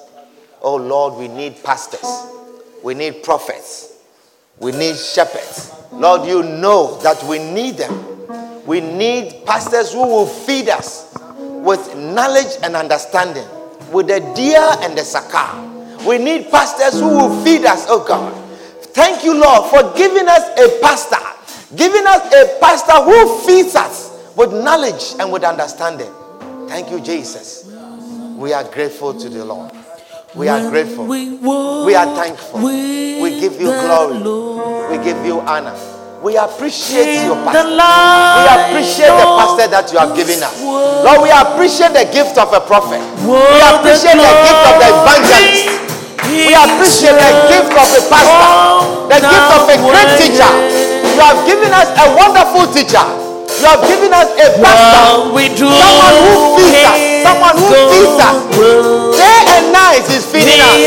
Oh Lord, we need pastors, we need prophets, we need shepherds. Lord, you know that we need them. We need pastors who will feed us with knowledge and understanding, with the deer and the sakar. We need pastors who will feed us, oh God. Thank you, Lord, for giving us a pastor, giving us a pastor who feeds us with knowledge and with understanding. Thank you, Jesus. We are grateful to the Lord. We are grateful. We are thankful. We give you glory. We give you honor. We appreciate your pastor. We appreciate the pastor that you have given us. Lord, we appreciate the gift of a prophet. We appreciate the gift of the evangelist. We appreciate the gift of a pastor, the gift of a great teacher. You have given us a wonderful teacher. You have given us a pastor, someone who feeds us, someone who feeds us. Day and night is feeding us. We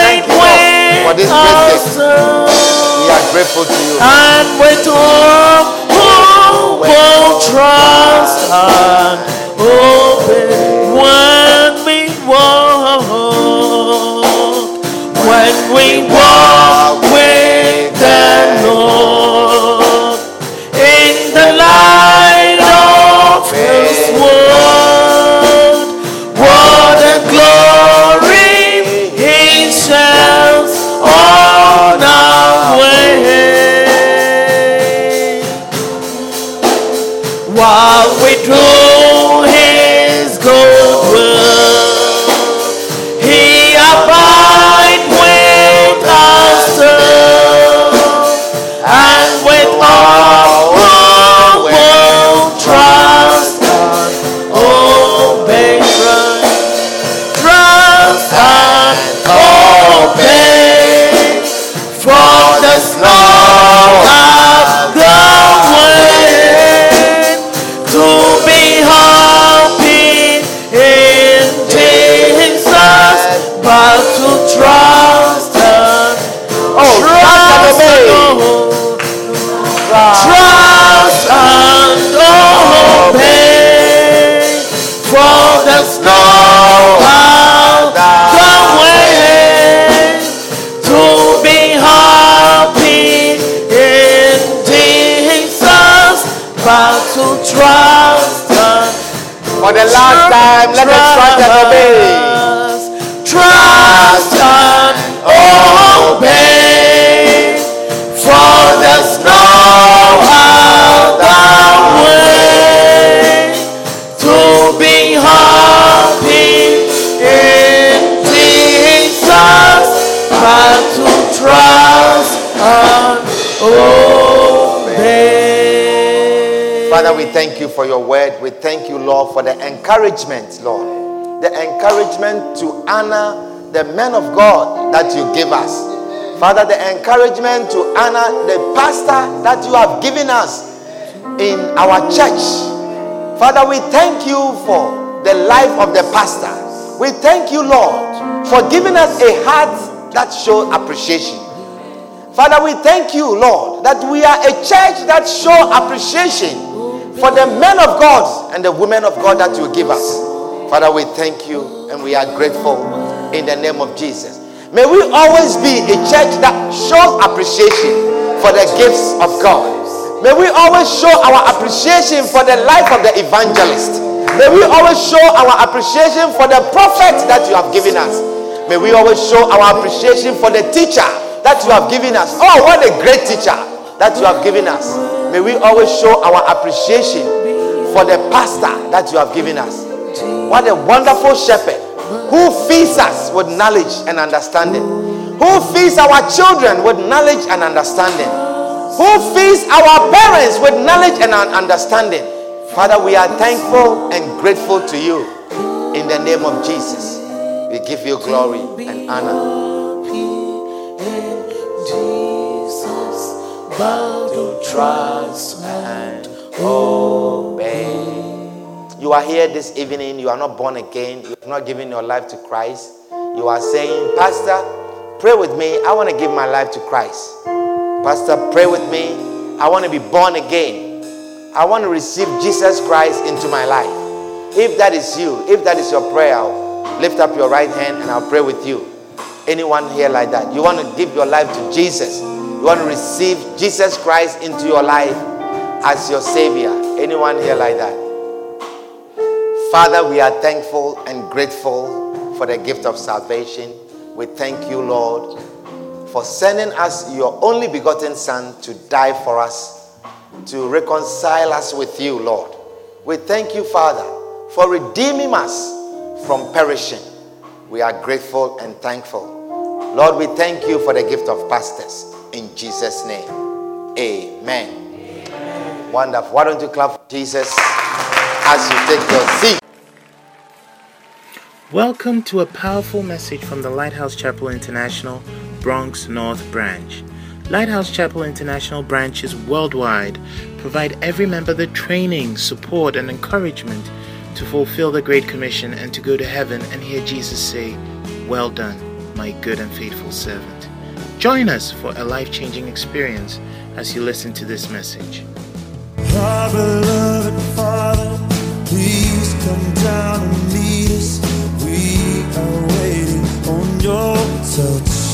thank you Lord, for this great gift. We are grateful to you. And with all who will trust and obey when when we walk with the Lord For the last time, let us trust and obey. Trust and obey for the we thank you for your word. We thank you, Lord, for the encouragement, Lord. The encouragement to honor the men of God that you give us. Father, the encouragement to honor the pastor that you have given us in our church. Father, we thank you for the life of the pastor. We thank you, Lord, for giving us a heart that shows appreciation. Father, we thank you, Lord, that we are a church that show appreciation for the men of God and the women of God that you give us. Father, we thank you and we are grateful in the name of Jesus. May we always be a church that shows appreciation for the gifts of God. May we always show our appreciation for the life of the evangelist. May we always show our appreciation for the prophet that you have given us. May we always show our appreciation for the teacher that you have given us. Oh, what a great teacher that you have given us. May we always show our appreciation for the pastor that you have given us. What a wonderful shepherd who feeds us with knowledge and understanding, who feeds our children with knowledge and understanding, who feeds our parents with knowledge and understanding. Father, we are thankful and grateful to you in the name of Jesus. We give you glory and honor. Trust and obey. You are here this evening, you are not born again, you have not given your life to Christ. You are saying, Pastor, pray with me. I want to give my life to Christ. Pastor, pray with me. I want to be born again. I want to receive Jesus Christ into my life. If that is you, if that is your prayer, lift up your right hand and I'll pray with you. Anyone here like that? You want to give your life to Jesus? You want to receive Jesus Christ into your life as your Savior? Anyone here like that? Father, we are thankful and grateful for the gift of salvation. We thank you, Lord, for sending us your only begotten Son to die for us, to reconcile us with you, Lord. We thank you, Father, for redeeming us from perishing. We are grateful and thankful. Lord, we thank you for the gift of pastors. In Jesus' name. Amen. Amen. Wonderful. Why don't you clap for Jesus as you take your seat? Welcome to a powerful message from the Lighthouse Chapel International, Bronx North Branch. Lighthouse Chapel International branches worldwide provide every member the training, support, and encouragement to fulfill the Great Commission and to go to heaven and hear Jesus say, Well done, my good and faithful servant. Join us for a life changing experience as you listen to this message. Our beloved Father, please come down and us. We are waiting on your touch.